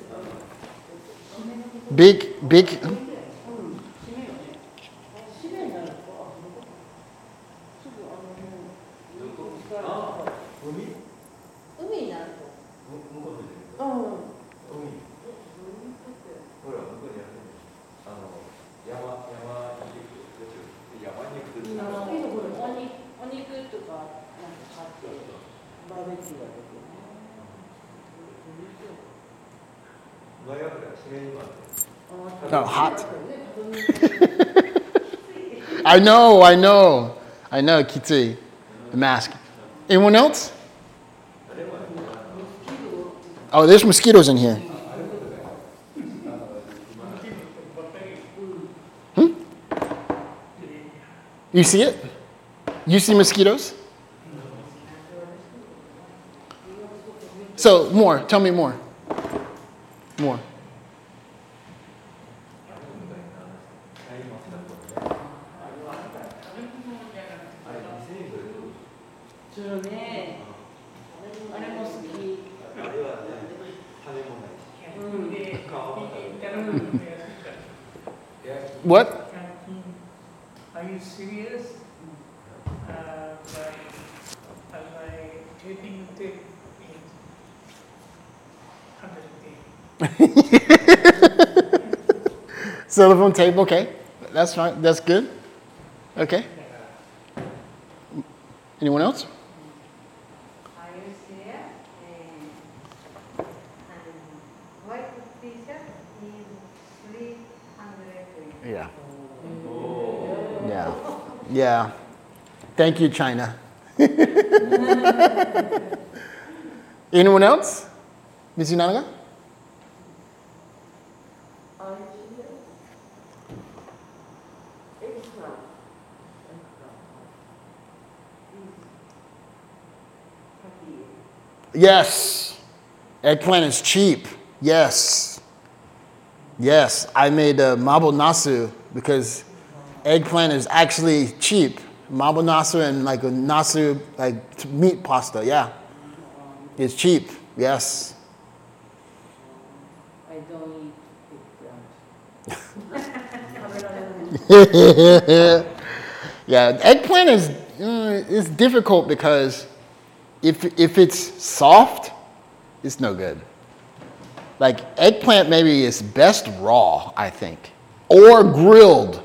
ワンハルなんで Big, big. あ海 No, hot. I know, I know. I know, Kitty, the mask. Anyone else? Oh, there's mosquitoes in here. Hmm? You see it? You see mosquitoes? So, more. Tell me more. More. What? Are you serious? Uh, by, as I taking the in hundred tape, okay. That's fine. That's good. Okay. Anyone else? Yeah. Thank you, China. Anyone else? Ms. Unanaga? Yes. Eggplant is cheap. Yes. Yes. I made a uh, nasu because eggplant is actually cheap. Mabo nasu and like a nasu, like meat pasta. Yeah. It's cheap. Yes. I don't eat eggplant. yeah, eggplant is uh, it's difficult because if if it's soft, it's no good. Like eggplant maybe is best raw, I think, or grilled.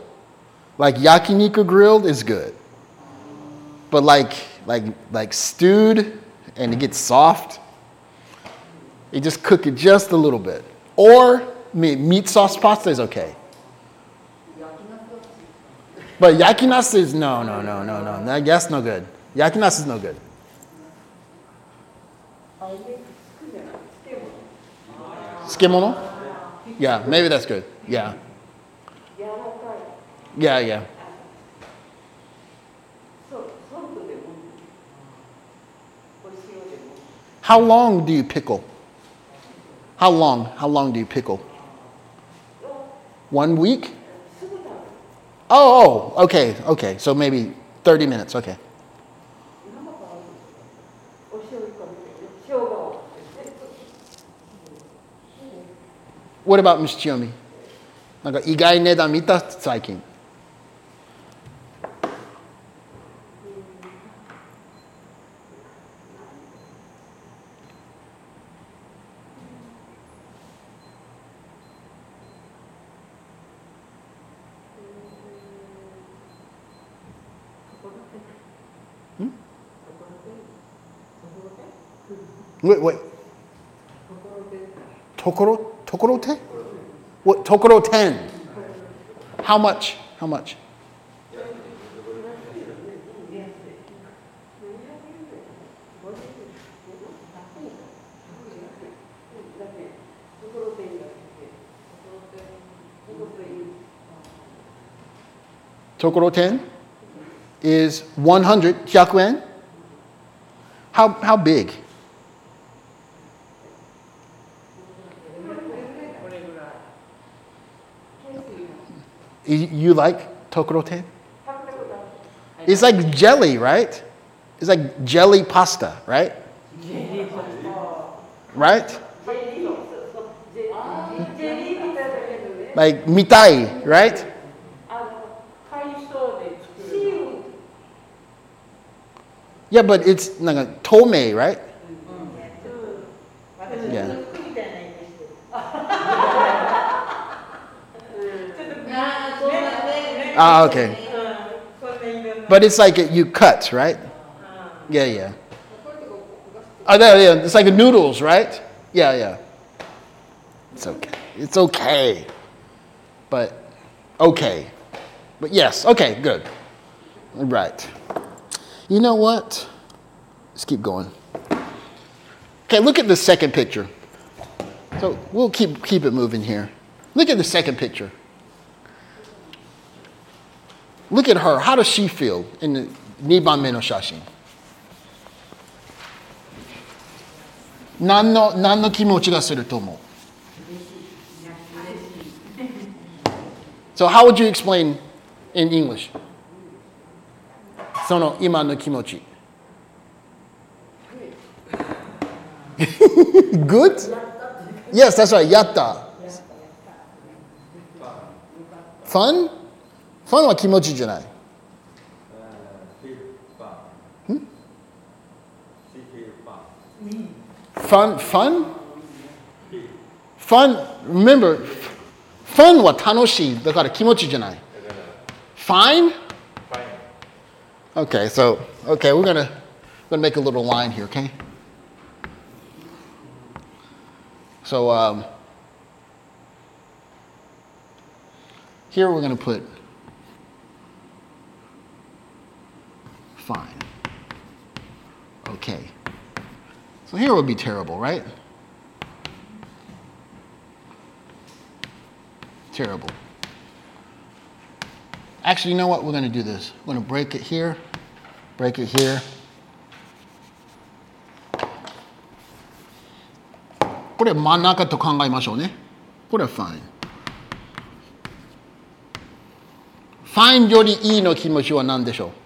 Like yakiniku grilled is good, but like like like stewed and it gets soft, you just cook it just a little bit. Or me- meat sauce pasta is okay. But yakinasu is no, no, no, no, no. That- That's no good. Yakinasu is no good. Tsukemono? Yeah, maybe that's good. Yeah. Yeah, yeah. How long do you pickle? How long? How long do you pickle? One week? Oh, oh, okay, okay. So maybe 30 minutes, okay. What about Miss Chiyomi? なんか意外値段見た最近。 Wait, wait. Tokoro, Tokoro te? What, Tokoro ten? How much? How much? Tokoro ten is 100, 100 yen. How, how big? You like tokoroten? It's like jelly, right? It's like jelly pasta, right? Right? Like mitai, right? Yeah, but it's like a tome, right? Ah, okay. But it's like you cut, right? Yeah, yeah. Oh, yeah, yeah. It's like noodles, right? Yeah, yeah. It's okay. It's okay. But okay. But yes, okay, good. Right. You know what? Let's keep going. Okay, look at the second picture. So we'll keep keep it moving here. Look at the second picture. Look at her. How does she feel in the Niban Menoshashin? Nan no, nan no kimochi ga suru tomo. So how would you explain in English? Sono ima no kimochi. Good? Yes, that's right. Yatta. Fun? た。Fun? Fun は気持ちじゃない。Fun? Fun? Fun? Remember, fun は楽しい。だから気持ちじゃない。Fine? Okay, so, okay, we're gonna, gonna make a little line here, okay? So, um, here we're gonna put fine. Okay. So here would be terrible, right? Terrible. Actually, you know what? We're going to do this. We're going to break it here, break it here. これ真ん中と考えましょうね。これは fine。fine よりいいの気持ちは何でしょう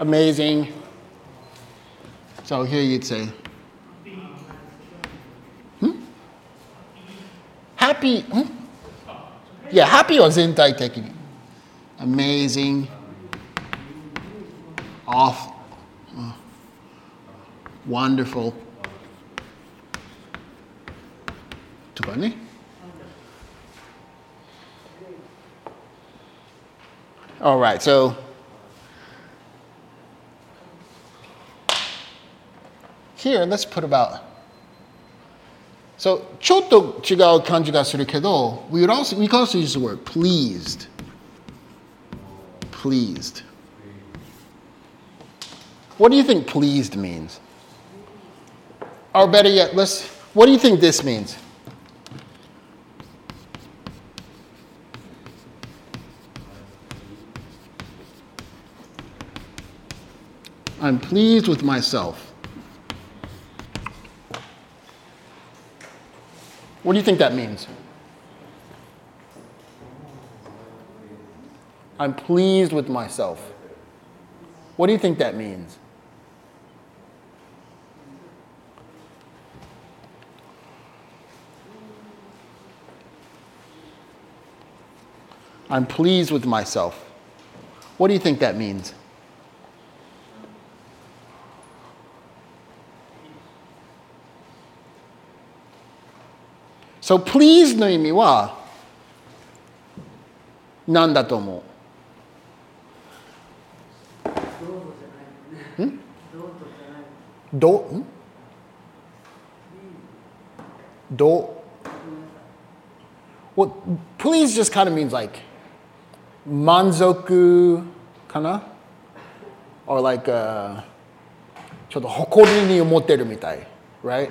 amazing. So here you'd say, hmm? happy, hmm? yeah, happy or Zentai technique. Amazing, off, oh, wonderful. Tupani? All right, so here let's put about so ちょっと違う感じがするけど we would also we can also use the word pleased pleased what do you think pleased means or better yet let's what do you think this means I'm pleased with myself. What do you think that means? I'm pleased with myself. What do you think that means? I'm pleased with myself. What do you think that means? So please の意味は何だと思うんどんど Well, please just kind of means like 満足かな or like、uh, ちょっと誇りに思ってるみたい right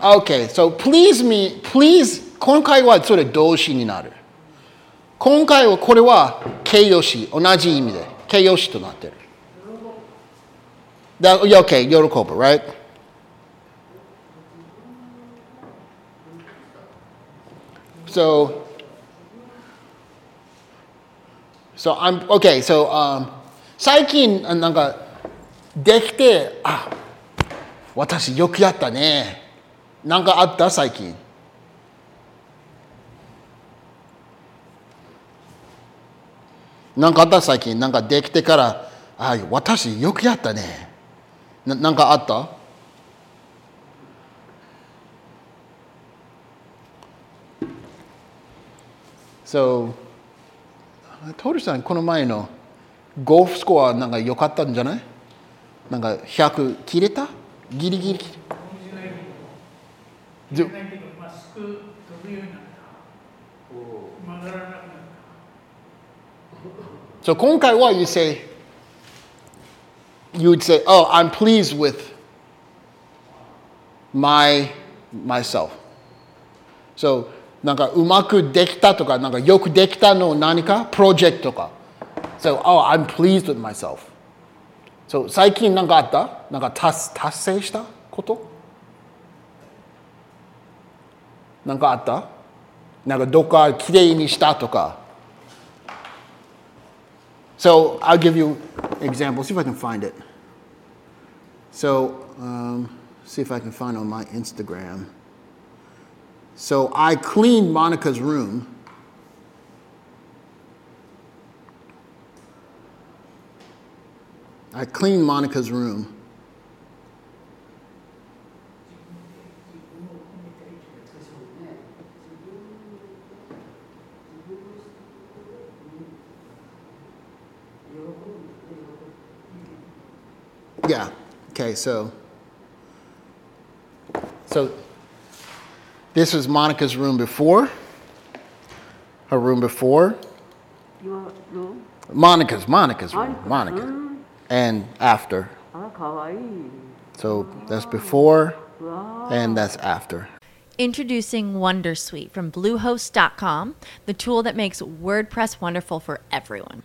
Okay, so please me, please 今回はそれ動詞になる。今回はこれは形容詞、同じ意味で形容詞となってる。That, yeah, okay, 喜ぶ, right? So, so I'm, okay, so, um, 最近なんかできて、あ、私よくやったね。なんかあった？最近。なんかあった？最近。なんかできてから、あ、私よくやったね。ななんかあった？そう、トルさん、この前のゴルフスコアなんか良かったんじゃない？なんか100切れた？ギリギリ切れじゃないけど、マスク飛ぶようになった。曲がらなくなった。So 今回は you say you would say, "Oh, I'm pleased with my myself." So なんかうまくできたとかなんかよくできたの何か？プロジェクトとか。So, "Oh, I'm pleased with myself." So 最近なんかあった？なんか達達成したこと？なんかあったなんかどっかきれいにしたとか。So I'll give you an example. See if I can find it. So Um, see if I can find on my Instagram. So I cleaned Monica's room. I cleaned Monica's room. Yeah. Okay, so so this was Monica's room before. Her room before. Your room? Monica's, Monica's room. Monica. And after. So that's before and that's after. Introducing Wondersuite from Bluehost.com, the tool that makes WordPress wonderful for everyone.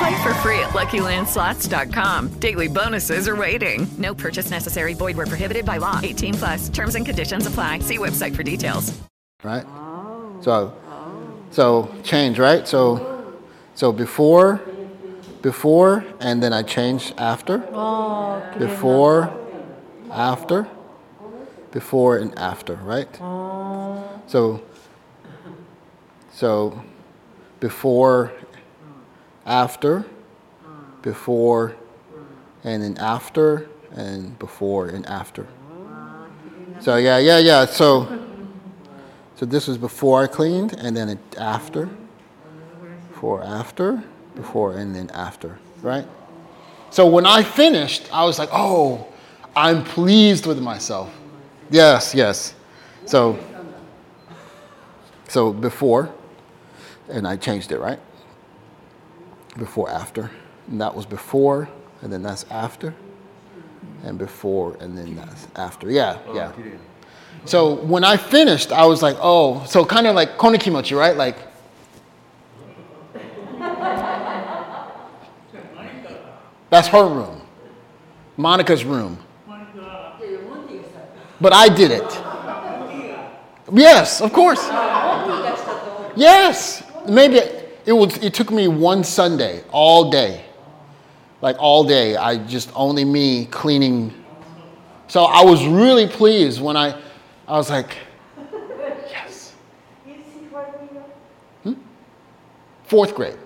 Play for free at LuckyLandSlots.com. Daily bonuses are waiting. No purchase necessary. Void where prohibited by law. 18 plus. Terms and conditions apply. See website for details. Right? So so change, right? So so before before and then I change after. Oh, 그래. Before after before and after, right? Oh. So so before after before and then after and before and after. So yeah, yeah, yeah. So so this was before I cleaned and then it after. Before after, before and then after, right? So when I finished, I was like, "Oh, I'm pleased with myself." Yes, yes. So so before and I changed it, right? Before after. And that was before and then that's after. And before and then that's after. Yeah, oh, yeah. So when I finished, I was like, oh, so kind of like konikimochi, right? Like, that's her room, Monica's room. But I did it. Yes, of course. Yes, maybe it was. It took me one Sunday, all day, like all day. I just only me cleaning. So I was really pleased when I, I was like, yes. Hmm? Fourth grade.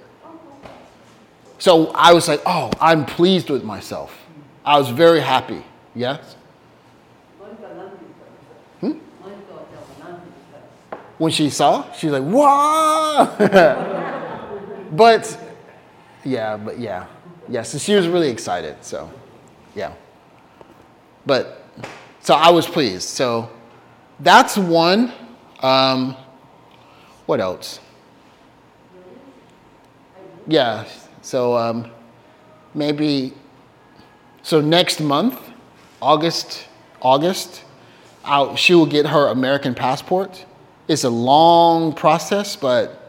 So I was like, oh, I'm pleased with myself. I was very happy. Yes. Hmm? When she saw, she's like, "Wow!" but yeah, but yeah, yeah. So she was really excited. So yeah. But so I was pleased. So that's one. Um, what else? Yeah. So um, maybe. So next month, August, August, I'll, she will get her American passport. It's a long process, but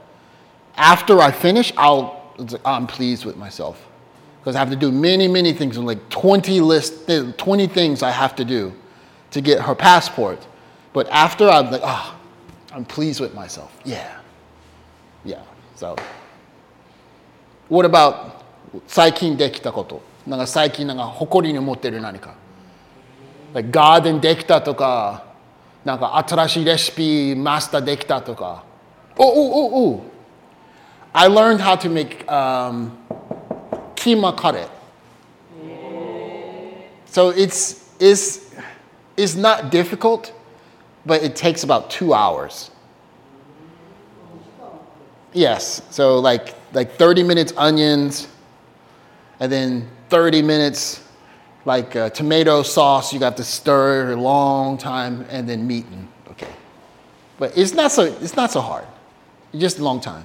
after I finish, I'll, I'm pleased with myself because I have to do many, many things, like 20 list, 20 things I have to do to get her passport. But after, I'm like, ah, I'm pleased with myself. Yeah, yeah. So, what about 最近できたことなんか最近なんか誇りに持ってる何か like ガーデンできたとかなんか新しいレシピマスターできたとかおおおお I learned how to make um, keema so it's, it's, it's not difficult but it takes about two hours Yes. So like like 30 minutes onions, and then 30 minutes like uh, tomato sauce. You got to stir a long time, and then meat. And, okay. But it's not so it's not so hard. Just a long time.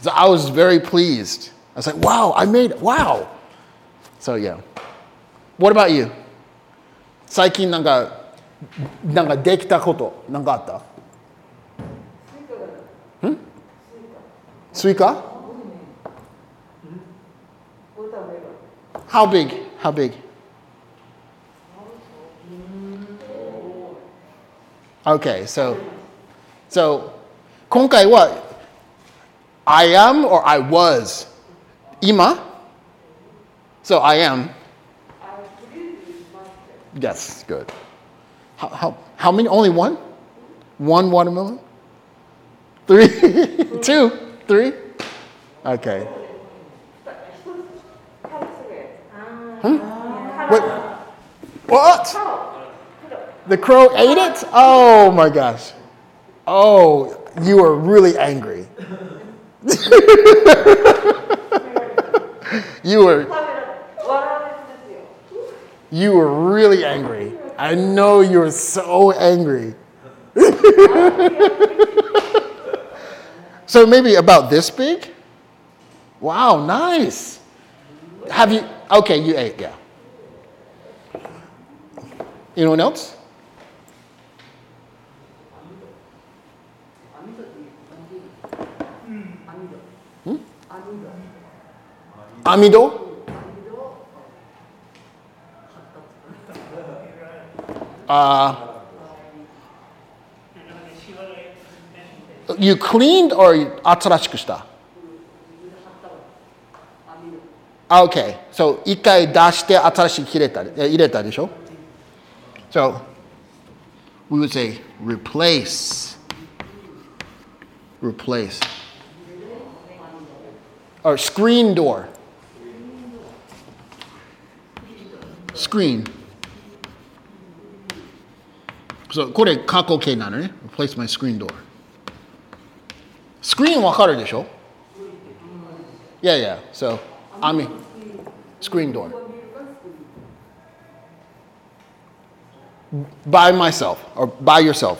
So I was very pleased. I was like, wow, I made it. Wow. So yeah. What about you? 最近なんかなんかできたことなんかあった？ん？スイカ How big? How big? Okay, so, so 今回は I am or I was Ima? So I am. Yes, good. How, how, how many? Only one? One watermelon? Three? Two? Three? Okay. Huh? What? What? The crow ate it? Oh my gosh. Oh, you are really angry. you were you were really angry. I know you were so angry. so maybe about this big? Wow, nice. Have you okay, you ate, yeah. Anyone else? Amido? Uh, you cleaned or 新しくしたあ ?OK。So, 一回出して新しく入れたえ入れたでしょ So, we would say replace. Replace. Or screen door. Screen. So, これ過去形なのね。Replace my screen door. スクリーンわかるでしょ Yeah, yeah. So, I mean, screen door. By myself or by yourself.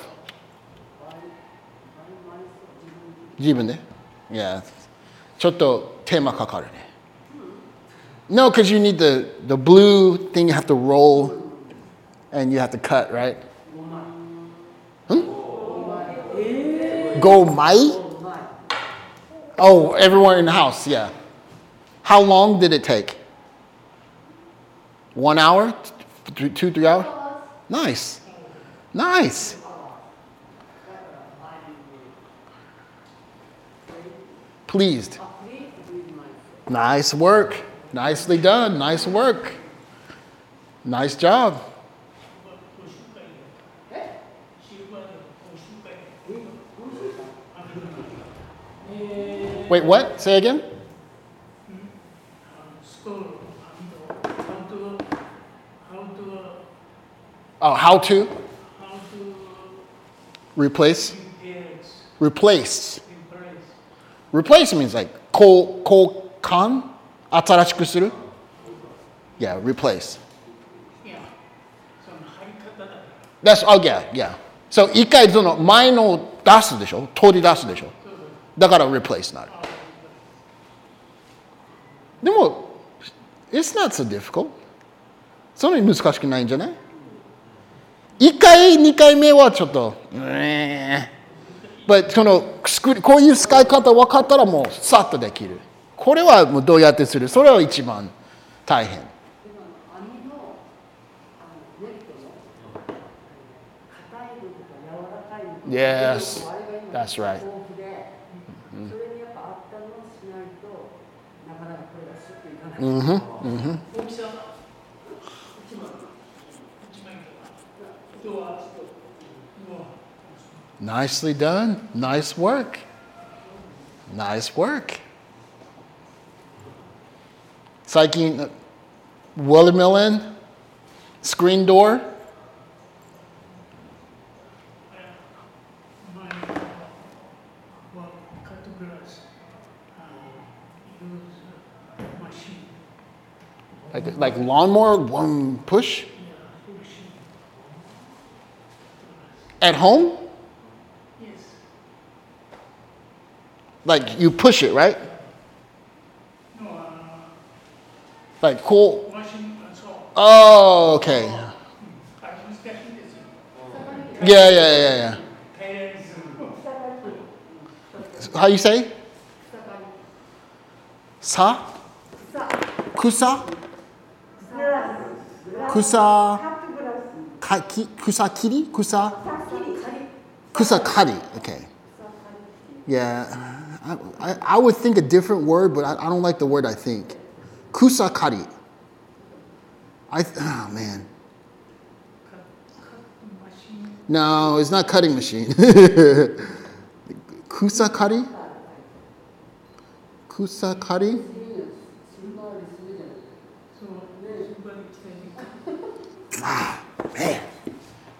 自分で Yeah. ちょっと手間かかるね。 No, because you need the, the blue thing you have to roll and you have to cut, right? Hmm? Go mai? Oh, everyone in the house, yeah. How long did it take? One hour? Two, three hours? Nice. Nice. Pleased. Nice work. Nicely done. Nice work. Nice job. Wait, what? Say again? Oh, how to? Replace? Replace. Replace means like co, co, con? 新しくする？Yeah, replace. Yeah. その貼り方だ。That's, oh yeah, yeah. So 一回その前のを出すでしょ？取り出すでしょ？だから replace になる。でも、it's not so difficult. そんなに難しくないんじゃない？一回、二回目はちょっと、うーん But そのこういう使い方分かったらもうさっとできる。これはもうどうやってするそれは一番大変。Yes, that's right. うんふん、うんふん。Nicely done. Nice work. Nice work. 最近 watermelon screen door? Like like lawnmower one push? At home? Yes. like you push it right? Like cool. Oh, okay. Yeah, yeah, yeah, yeah. How you say? Sa? Kusa? Kusa? Ka- ki- Kusa kiri? Kusa? Kusa kari. Okay. Yeah. I, I, I would think a different word, but I, I don't like the word I think. Kusa kari. I, oh man. No, it's not cutting machine. Kusakari? Kusakari? Ah, man,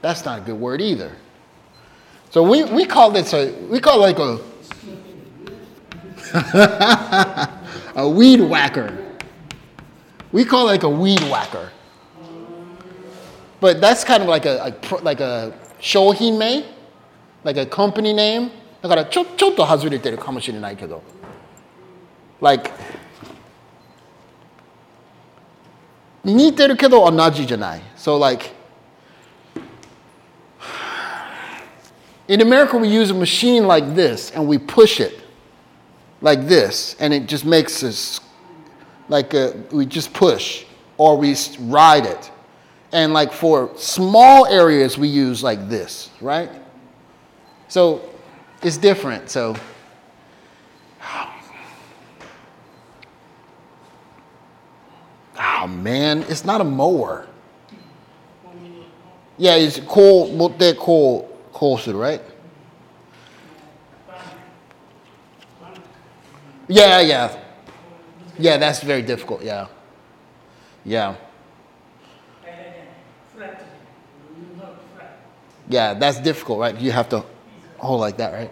that's not a good word either. So we, we call this a we call it like a a weed whacker. We call it like a weed whacker. But that's kind of like a, a pro- like a shohime, like a company name. だからちょちょっと外れてるかもしれないけど。like 似てるけど同じじゃない。So like in America we use a machine like this and we push it like this and it just makes us like a, we just push or we ride it. And like for small areas we use like this, right? So it's different. So Oh man, it's not a mower. Yeah, it's coal what they call coal suit, right? Yeah, yeah. Yeah, that's very difficult, yeah. Yeah. Yeah, that's difficult, right? You have to hold like that, right?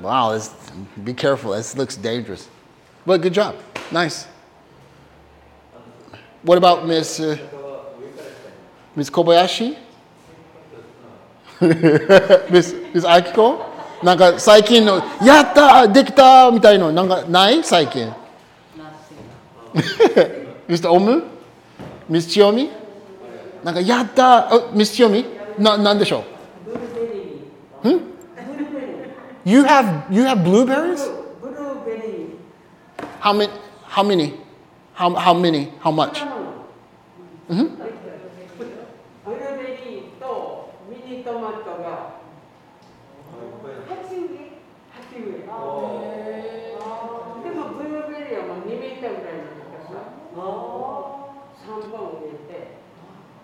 Wow, this, be careful. This looks dangerous. But good job. Nice. What about Miss uh, Miss Kobayashi? Miss Miss Akiko? なんか最近の「やったできた!」みたいのなんかない最近 Mr. Omu? Miss Chiyomi? なんかやったあ Miss Chiyomi? ななんでしょう Hmm? You have you have blueberries? How many? How many? How how many? How much? hmm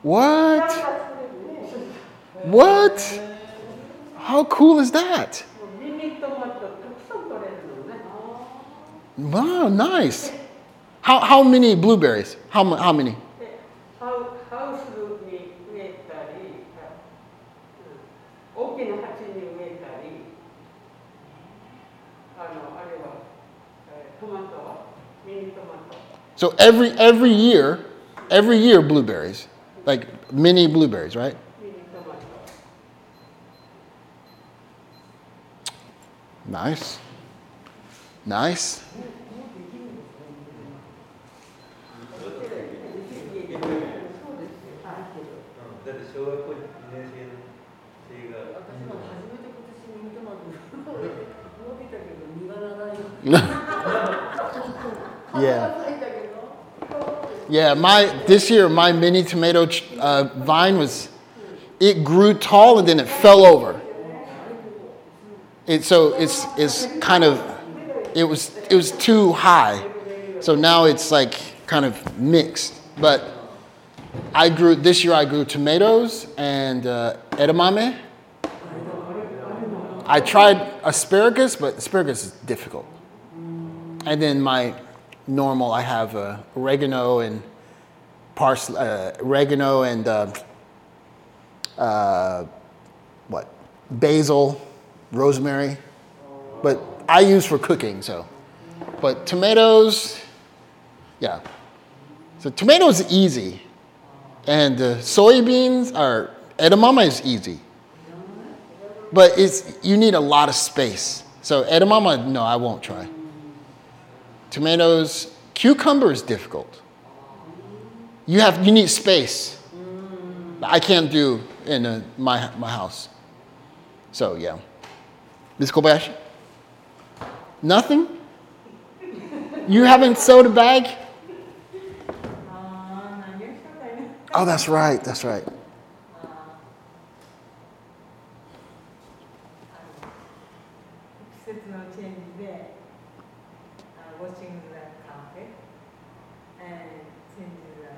What? What? How cool is that? Wow, nice. How, how many blueberries? How, how many? So every, every year, every year blueberries like mini blueberries, right? Nice. Nice. yeah. Yeah, my this year my mini tomato uh, vine was it grew tall and then it fell over. It, so it's, it's kind of, it was, it was too high. So now it's like kind of mixed. But I grew, this year I grew tomatoes and uh, edamame. I tried asparagus, but asparagus is difficult. And then my normal, I have uh, oregano and parsley, uh, oregano and uh, uh, what, basil, rosemary. But I use for cooking, so. But tomatoes, yeah. So tomatoes easy, and uh, soybeans are edamame is easy. But it's you need a lot of space. So edamame, no, I won't try. Tomatoes, cucumber is difficult. You have you need space. I can't do in uh my my house. So yeah, Ms. Kobayashi. Nothing. You haven't sewed a bag. Oh, that's right. That's right.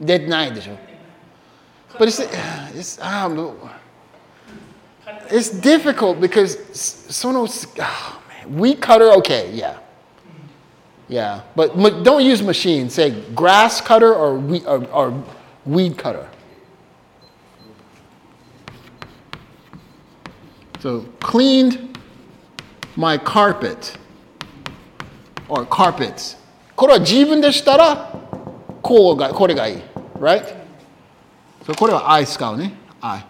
出てないでしょ But it's it's um, it's difficult because s- その oh, man, weed cutter. Okay, yeah, yeah. But ma- don't use machine. Say grass cutter or weed or, or weed cutter. So cleaned my carpet or carpets. これは自分でしたらこうがこれがいい。 Right? So これは I 使うね。I。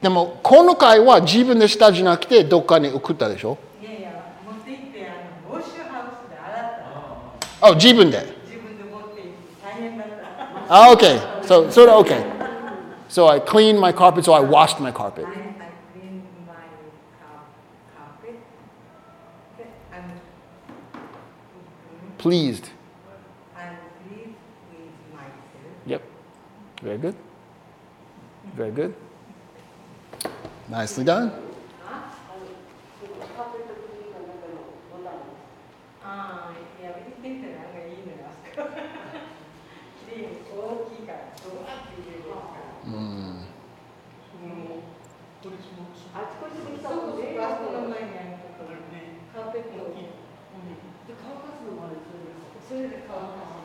でもこの回は自分でしたじゃなくてどっかに送ったでしょいやいや持って行ってあのウォッシュハウスで洗った。あ、自分で。自分で持って行って大変だった。 Ah, okay. So, so okay. So I cleaned my carpet, so I washed my carpet. I, I clean my car, carpet. And Pleased. Very good. Very good. Nicely done. ああ、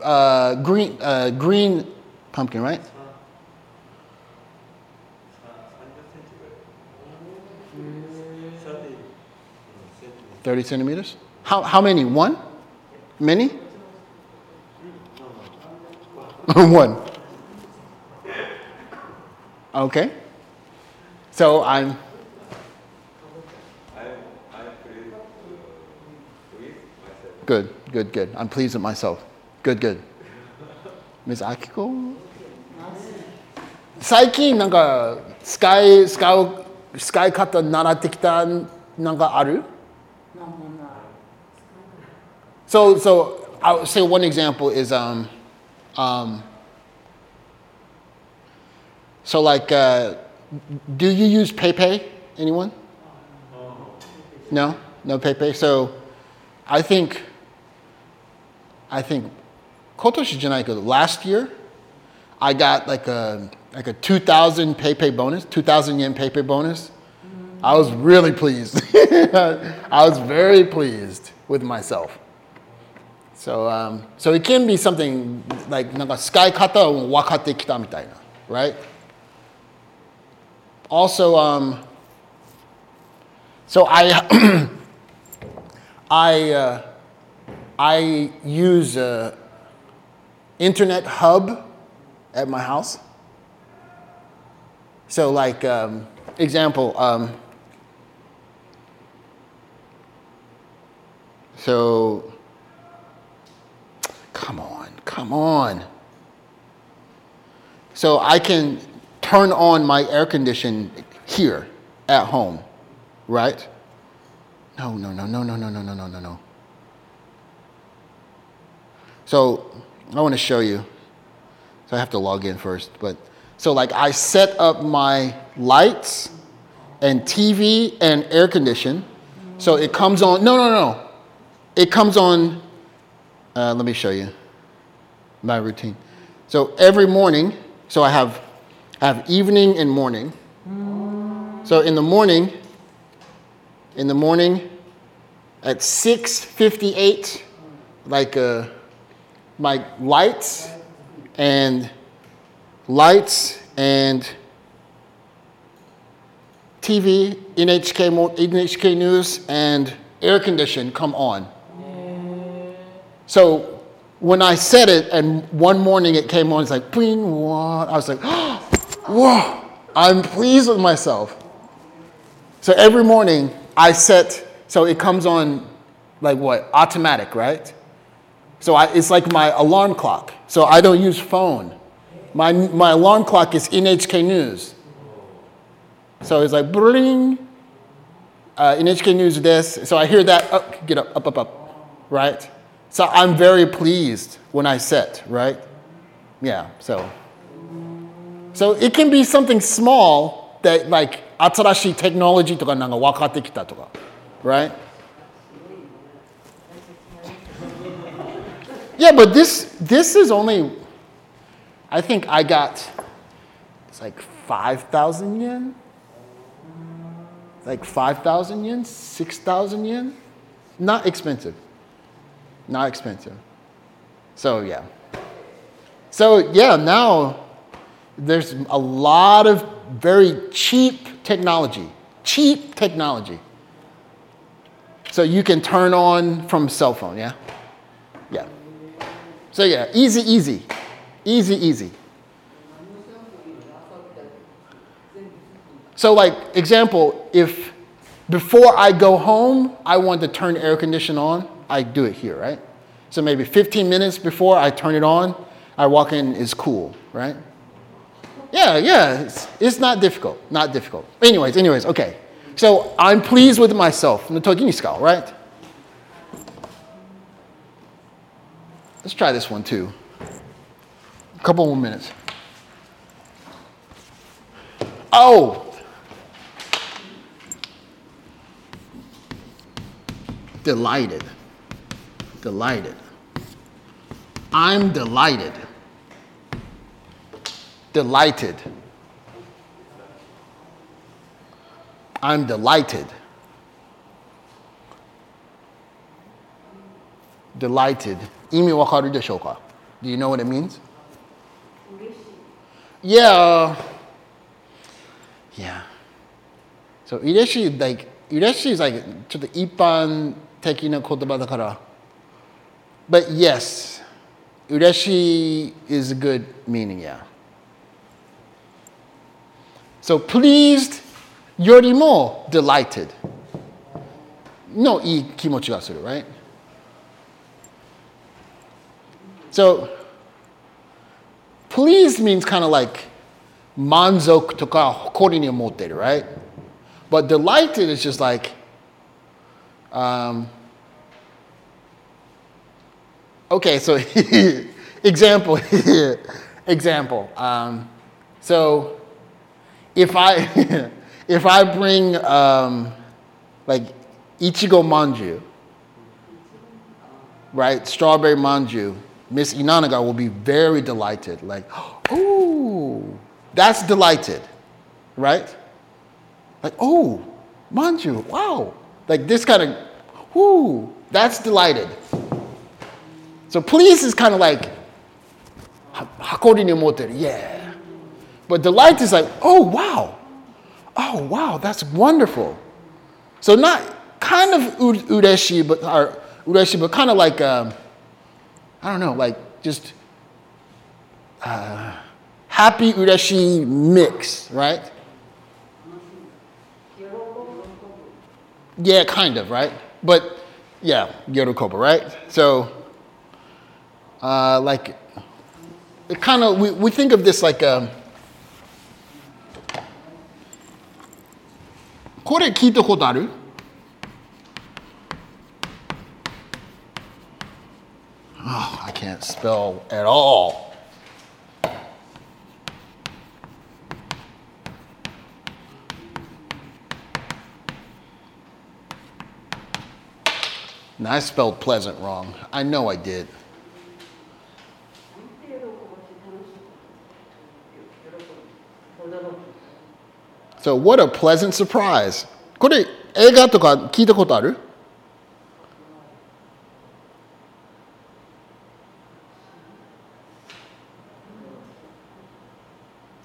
Uh, green, uh, green pumpkin, right? 30 centimeters? How, how many? One? Many? One. Okay. So I'm. Good, good, good. I'm pleased with myself. Good, good. Ms. Akiko? 最近なんか使い使う使い方習ってきたなんかある So so I'll say one example is um um so like uh, do you use PayPay? Anyone? No, no PayPay. So, I think, I think, 今年じゃないけど last year, I got like a like a 2,000 PayPay bonus, 2,000 yen PayPay bonus. I was really pleased. I was very pleased with myself. So, um, so it can be something like なんか使い方を分かってきたみたいな right? Also, um, so I, I, uh, I use a internet hub at my house. So, like, um, example, um, so, come on, come on. So I can turn on my air condition here at home, right? No, no, no, no, no, no, no, no, no, no, no. So I want to show you. So I have to log in first, but so like I set up my lights and TV and air condition. So it comes on. No, no, no. It comes on. Uh, let me show you my routine. So every morning, so I have, I have evening and morning. So in the morning, in the morning, at 6:58, like uh, my lights and lights and TV, NHK, NHK News, and air condition come on. So when I said it, and one morning it came on, it's like, bing? I was like, whoa, I'm pleased with myself. So every morning I set, so it comes on like what? Automatic, right? So I, it's like my alarm clock. So I don't use phone. My, my alarm clock is NHK News. So it's like, bling, uh, NHK News this. So I hear that, oh, get up, up, up, up, right? So I'm very pleased when I set, right? Yeah, so. So it can be something small that like 新しいテクノロジーとかなんか分かってきたとか、right? Yeah, but this this is only I think I got it's like 5,000 yen. Like 5,000 yen, 6,000 yen. Not expensive. Not expensive. So, yeah. So, yeah, now there's a lot of very cheap technology. Cheap technology. So you can turn on from cell phone, yeah? Yeah. So, yeah, easy, easy. Easy, easy. So, like, example, if before I go home, I want to turn air condition on, I do it here, right? So maybe 15 minutes before I turn it on, I walk in, it's cool, right? Yeah, yeah, it's, it's not difficult, not difficult. Anyways, anyways, okay. So I'm pleased with myself. the No right? Let's try this one too. A couple more minutes. Oh! Delighted. Delighted. I'm delighted. Delighted. I'm delighted. Delighted. 意味わかるでしょうか Do you know what it means? Yeah. Yeah. So 嬉しい like 嬉しい is like ちょっと一般的な言葉だから But yes, 嬉しい is a good meaning, yeah. So pleased よりも delighted のいい気持ちがする right? So pleased means kind of like manzo toka hokori ni omoteru, right? But delighted is just like um, okay, so example, example. Um, so if I if I bring um, like ichigo manju, right, strawberry manju Miss Inanaga will be very delighted. Like, ooh, that's delighted, right? Like, oh, manju, wow. Like this kind of, ooh, that's delighted. So please is kind of like, hakori ni moteru, yeah. But delight is like, oh, wow. Oh, wow, that's wonderful. So not kind of ureshi, but, or ureshi, but kind of like, um, I don't know, like just uh, happy ureshi mix, right? Yeah, kind of, right? But yeah, Yodokoba, right? So, uh, like, it kind of, we, we think of this like, um, これ聞いたことある Oh, I can't spell at all. Now, I spelled pleasant wrong. I know I did. So, what a pleasant surprise. これ、映画とか聞いたことある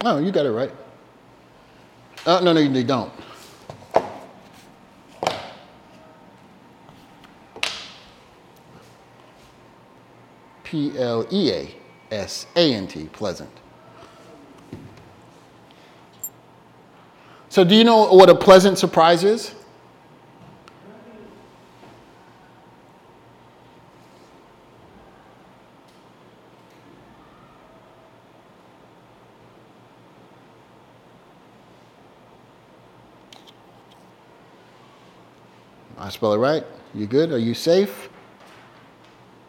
Oh, you got it right. Uh, no, no, you don't. P L E A S A N T, pleasant. So, do you know what a pleasant surprise is? I spell it right. You good? Are you safe?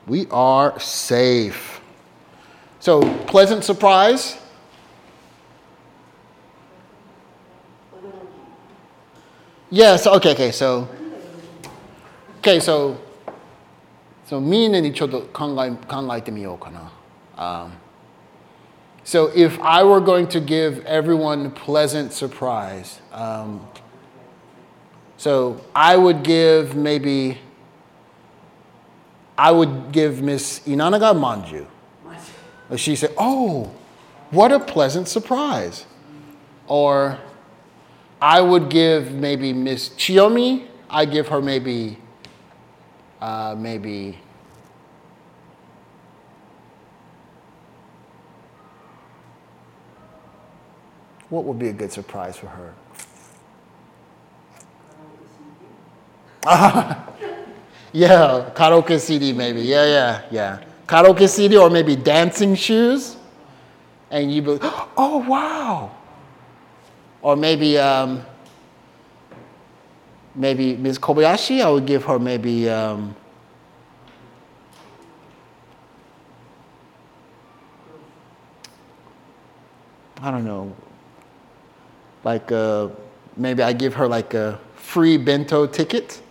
We are safe. So, pleasant surprise. Yes, okay, okay, so, okay, so, so みんなにちょっと考え考えてみようかな。Um, so if I were going to give everyone a pleasant surprise, um, so I would give maybe, I would give Miss Inanaga manju. She said, "Oh, what a pleasant surprise," or I would give maybe Miss Chiyomi. I give her maybe, uh, maybe. What would be a good surprise for her? yeah, karaoke CD maybe. Yeah, yeah, yeah. Karaoke CD or maybe dancing shoes. And you be, oh wow. Or maybe, um, maybe Ms. Kobayashi, I would give her maybe, um, I don't know, like uh, maybe I give her like a free bento ticket.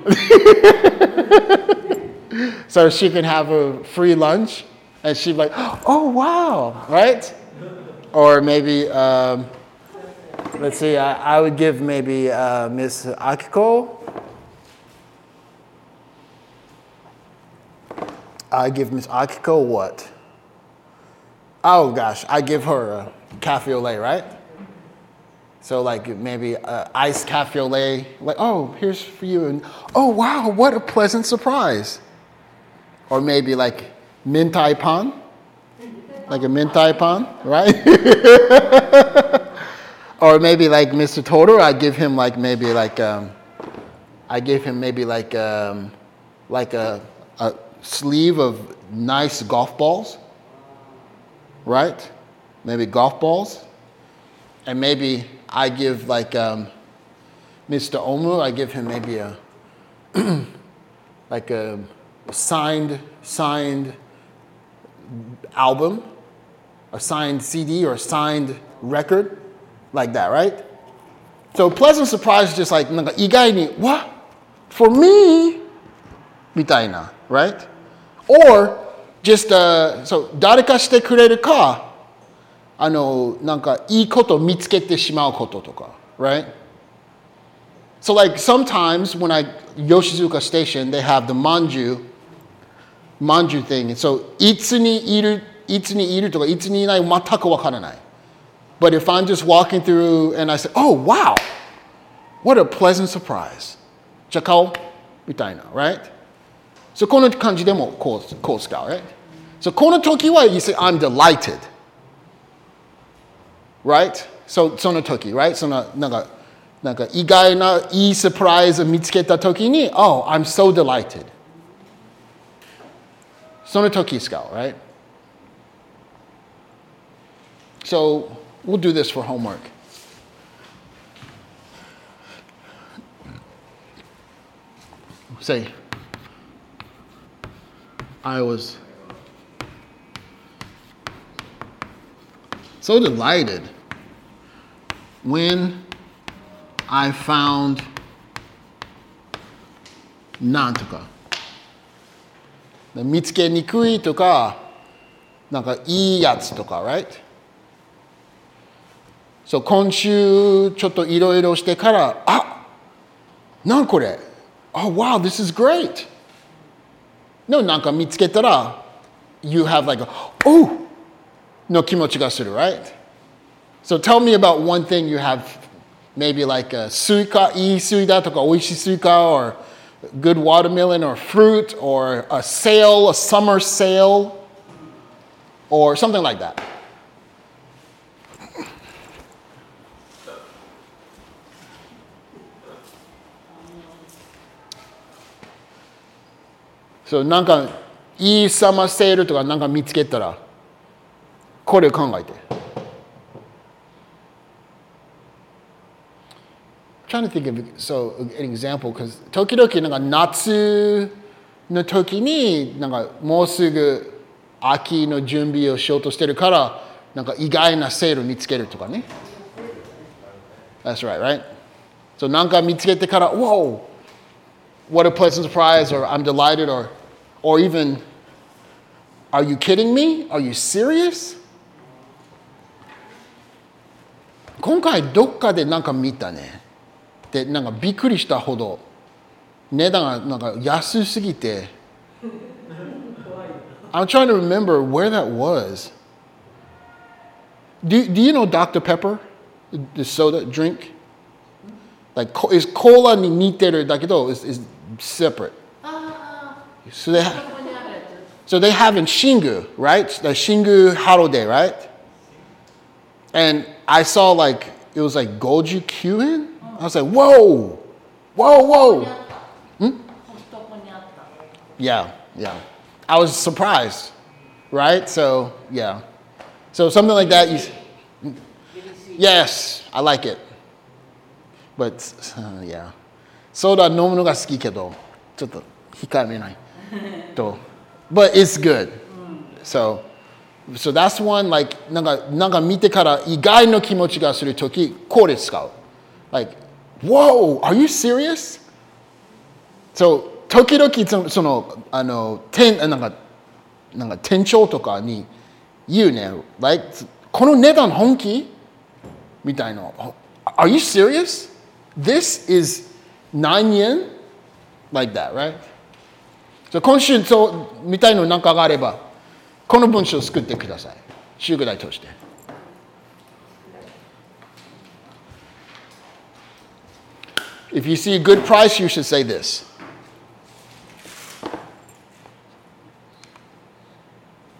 so she can have a free lunch and she'd be like, oh wow, right? Or maybe, um, let's see, I, I, would give maybe uh, Miss Akiko. I give Miss Akiko what? Oh gosh, I give her a cafe au lait, right? So like maybe uh, iced cafe au lait, like oh here's for you, and oh wow what a pleasant surprise. Or maybe like mintai pan, like a mintai pan, right? or maybe like Mr. Totoro, I give him like maybe like um, I give him maybe like um, like a, a sleeve of nice golf balls, right? Maybe golf balls, and maybe I give like um, Mr. Omu, I give him maybe a like a signed signed album, a signed CD or a signed record, like that, right? So pleasant surprise is just like なんか意外に what for me みたいな right? Or just uh, so 誰かしてくれるか あのなんかいいこと見つけてしまうこととか right? So like sometimes when I Yoshizuka Station they have the manju manju thing. So いつにいるいつにいるとかいつにいない全くわからない。But if I'm just walking through and I say, oh, wow, what a pleasant surprise. じゃあ顔みたいな、right? So この感じでもこうこう使う、right? So この時は you say, I'm delighted. Right? So その時、right? そのなんかなんか意外ないいサプライズを見つけた時に、oh, I'm so delighted. その時使う、right? So we'll do this for homework. Say, I was so delighted when I found なんとか見つけにくいとかなんかいいやつとか right? So 今週ちょっといろいろしてからあなんこれ Oh wow this is great のなんか見つけたら You have like a Oh の気持ちがする right? So tell me about one thing you have maybe like a スイカいいスイカとか美味しいスイカ or good watermelon or fruit or a sale a summer sale or something like that So なんかいいサマーセールとかなんか見つけたら これ考えて。trying to think of so an example because 時々なんか夏の時になんかもうすぐ秋の準備をしようとしてるからなんか意外なセール見つけるとかね。That's right, right? So なんか見つけてから Whoa! What a pleasant surprise or I'm delighted or or even Are you kidding me? Are you serious? 今回どっかでなんか見たね。でなんかびっくりしたほど値段がなんか安すぎて I'm trying to remember where that was. Do, do you know Dr. Pepper? The soda drink? Like it's cola に似てるだけど it's, it's separate. So they, ha- so they have in Shingu, right? The Shingu Harode, right? And I saw like it was like Goju Kyuin. I was like, whoa, whoa, whoa. Hmm? Yeah, yeah. I was surprised, right? So, yeah. So something like that. You, yes, I like it. But, uh, yeah. ソーダ飲むのが好きけど、ちょっと控えめない。と。But it's good. So, So that's one, like, なんか、なんか見てから意外の気持ちがするとき、これ使う。Like, Whoa, are you serious? So, 時々そのあの店なんかなんか店長とかに言うね、like, この値段本気みたいな。Are you serious? This is 9 yen? Like that, right? So 今週そうみたいのなんかがあれば、この文章を作ってください。宿題として。If you see a good price, you should say this.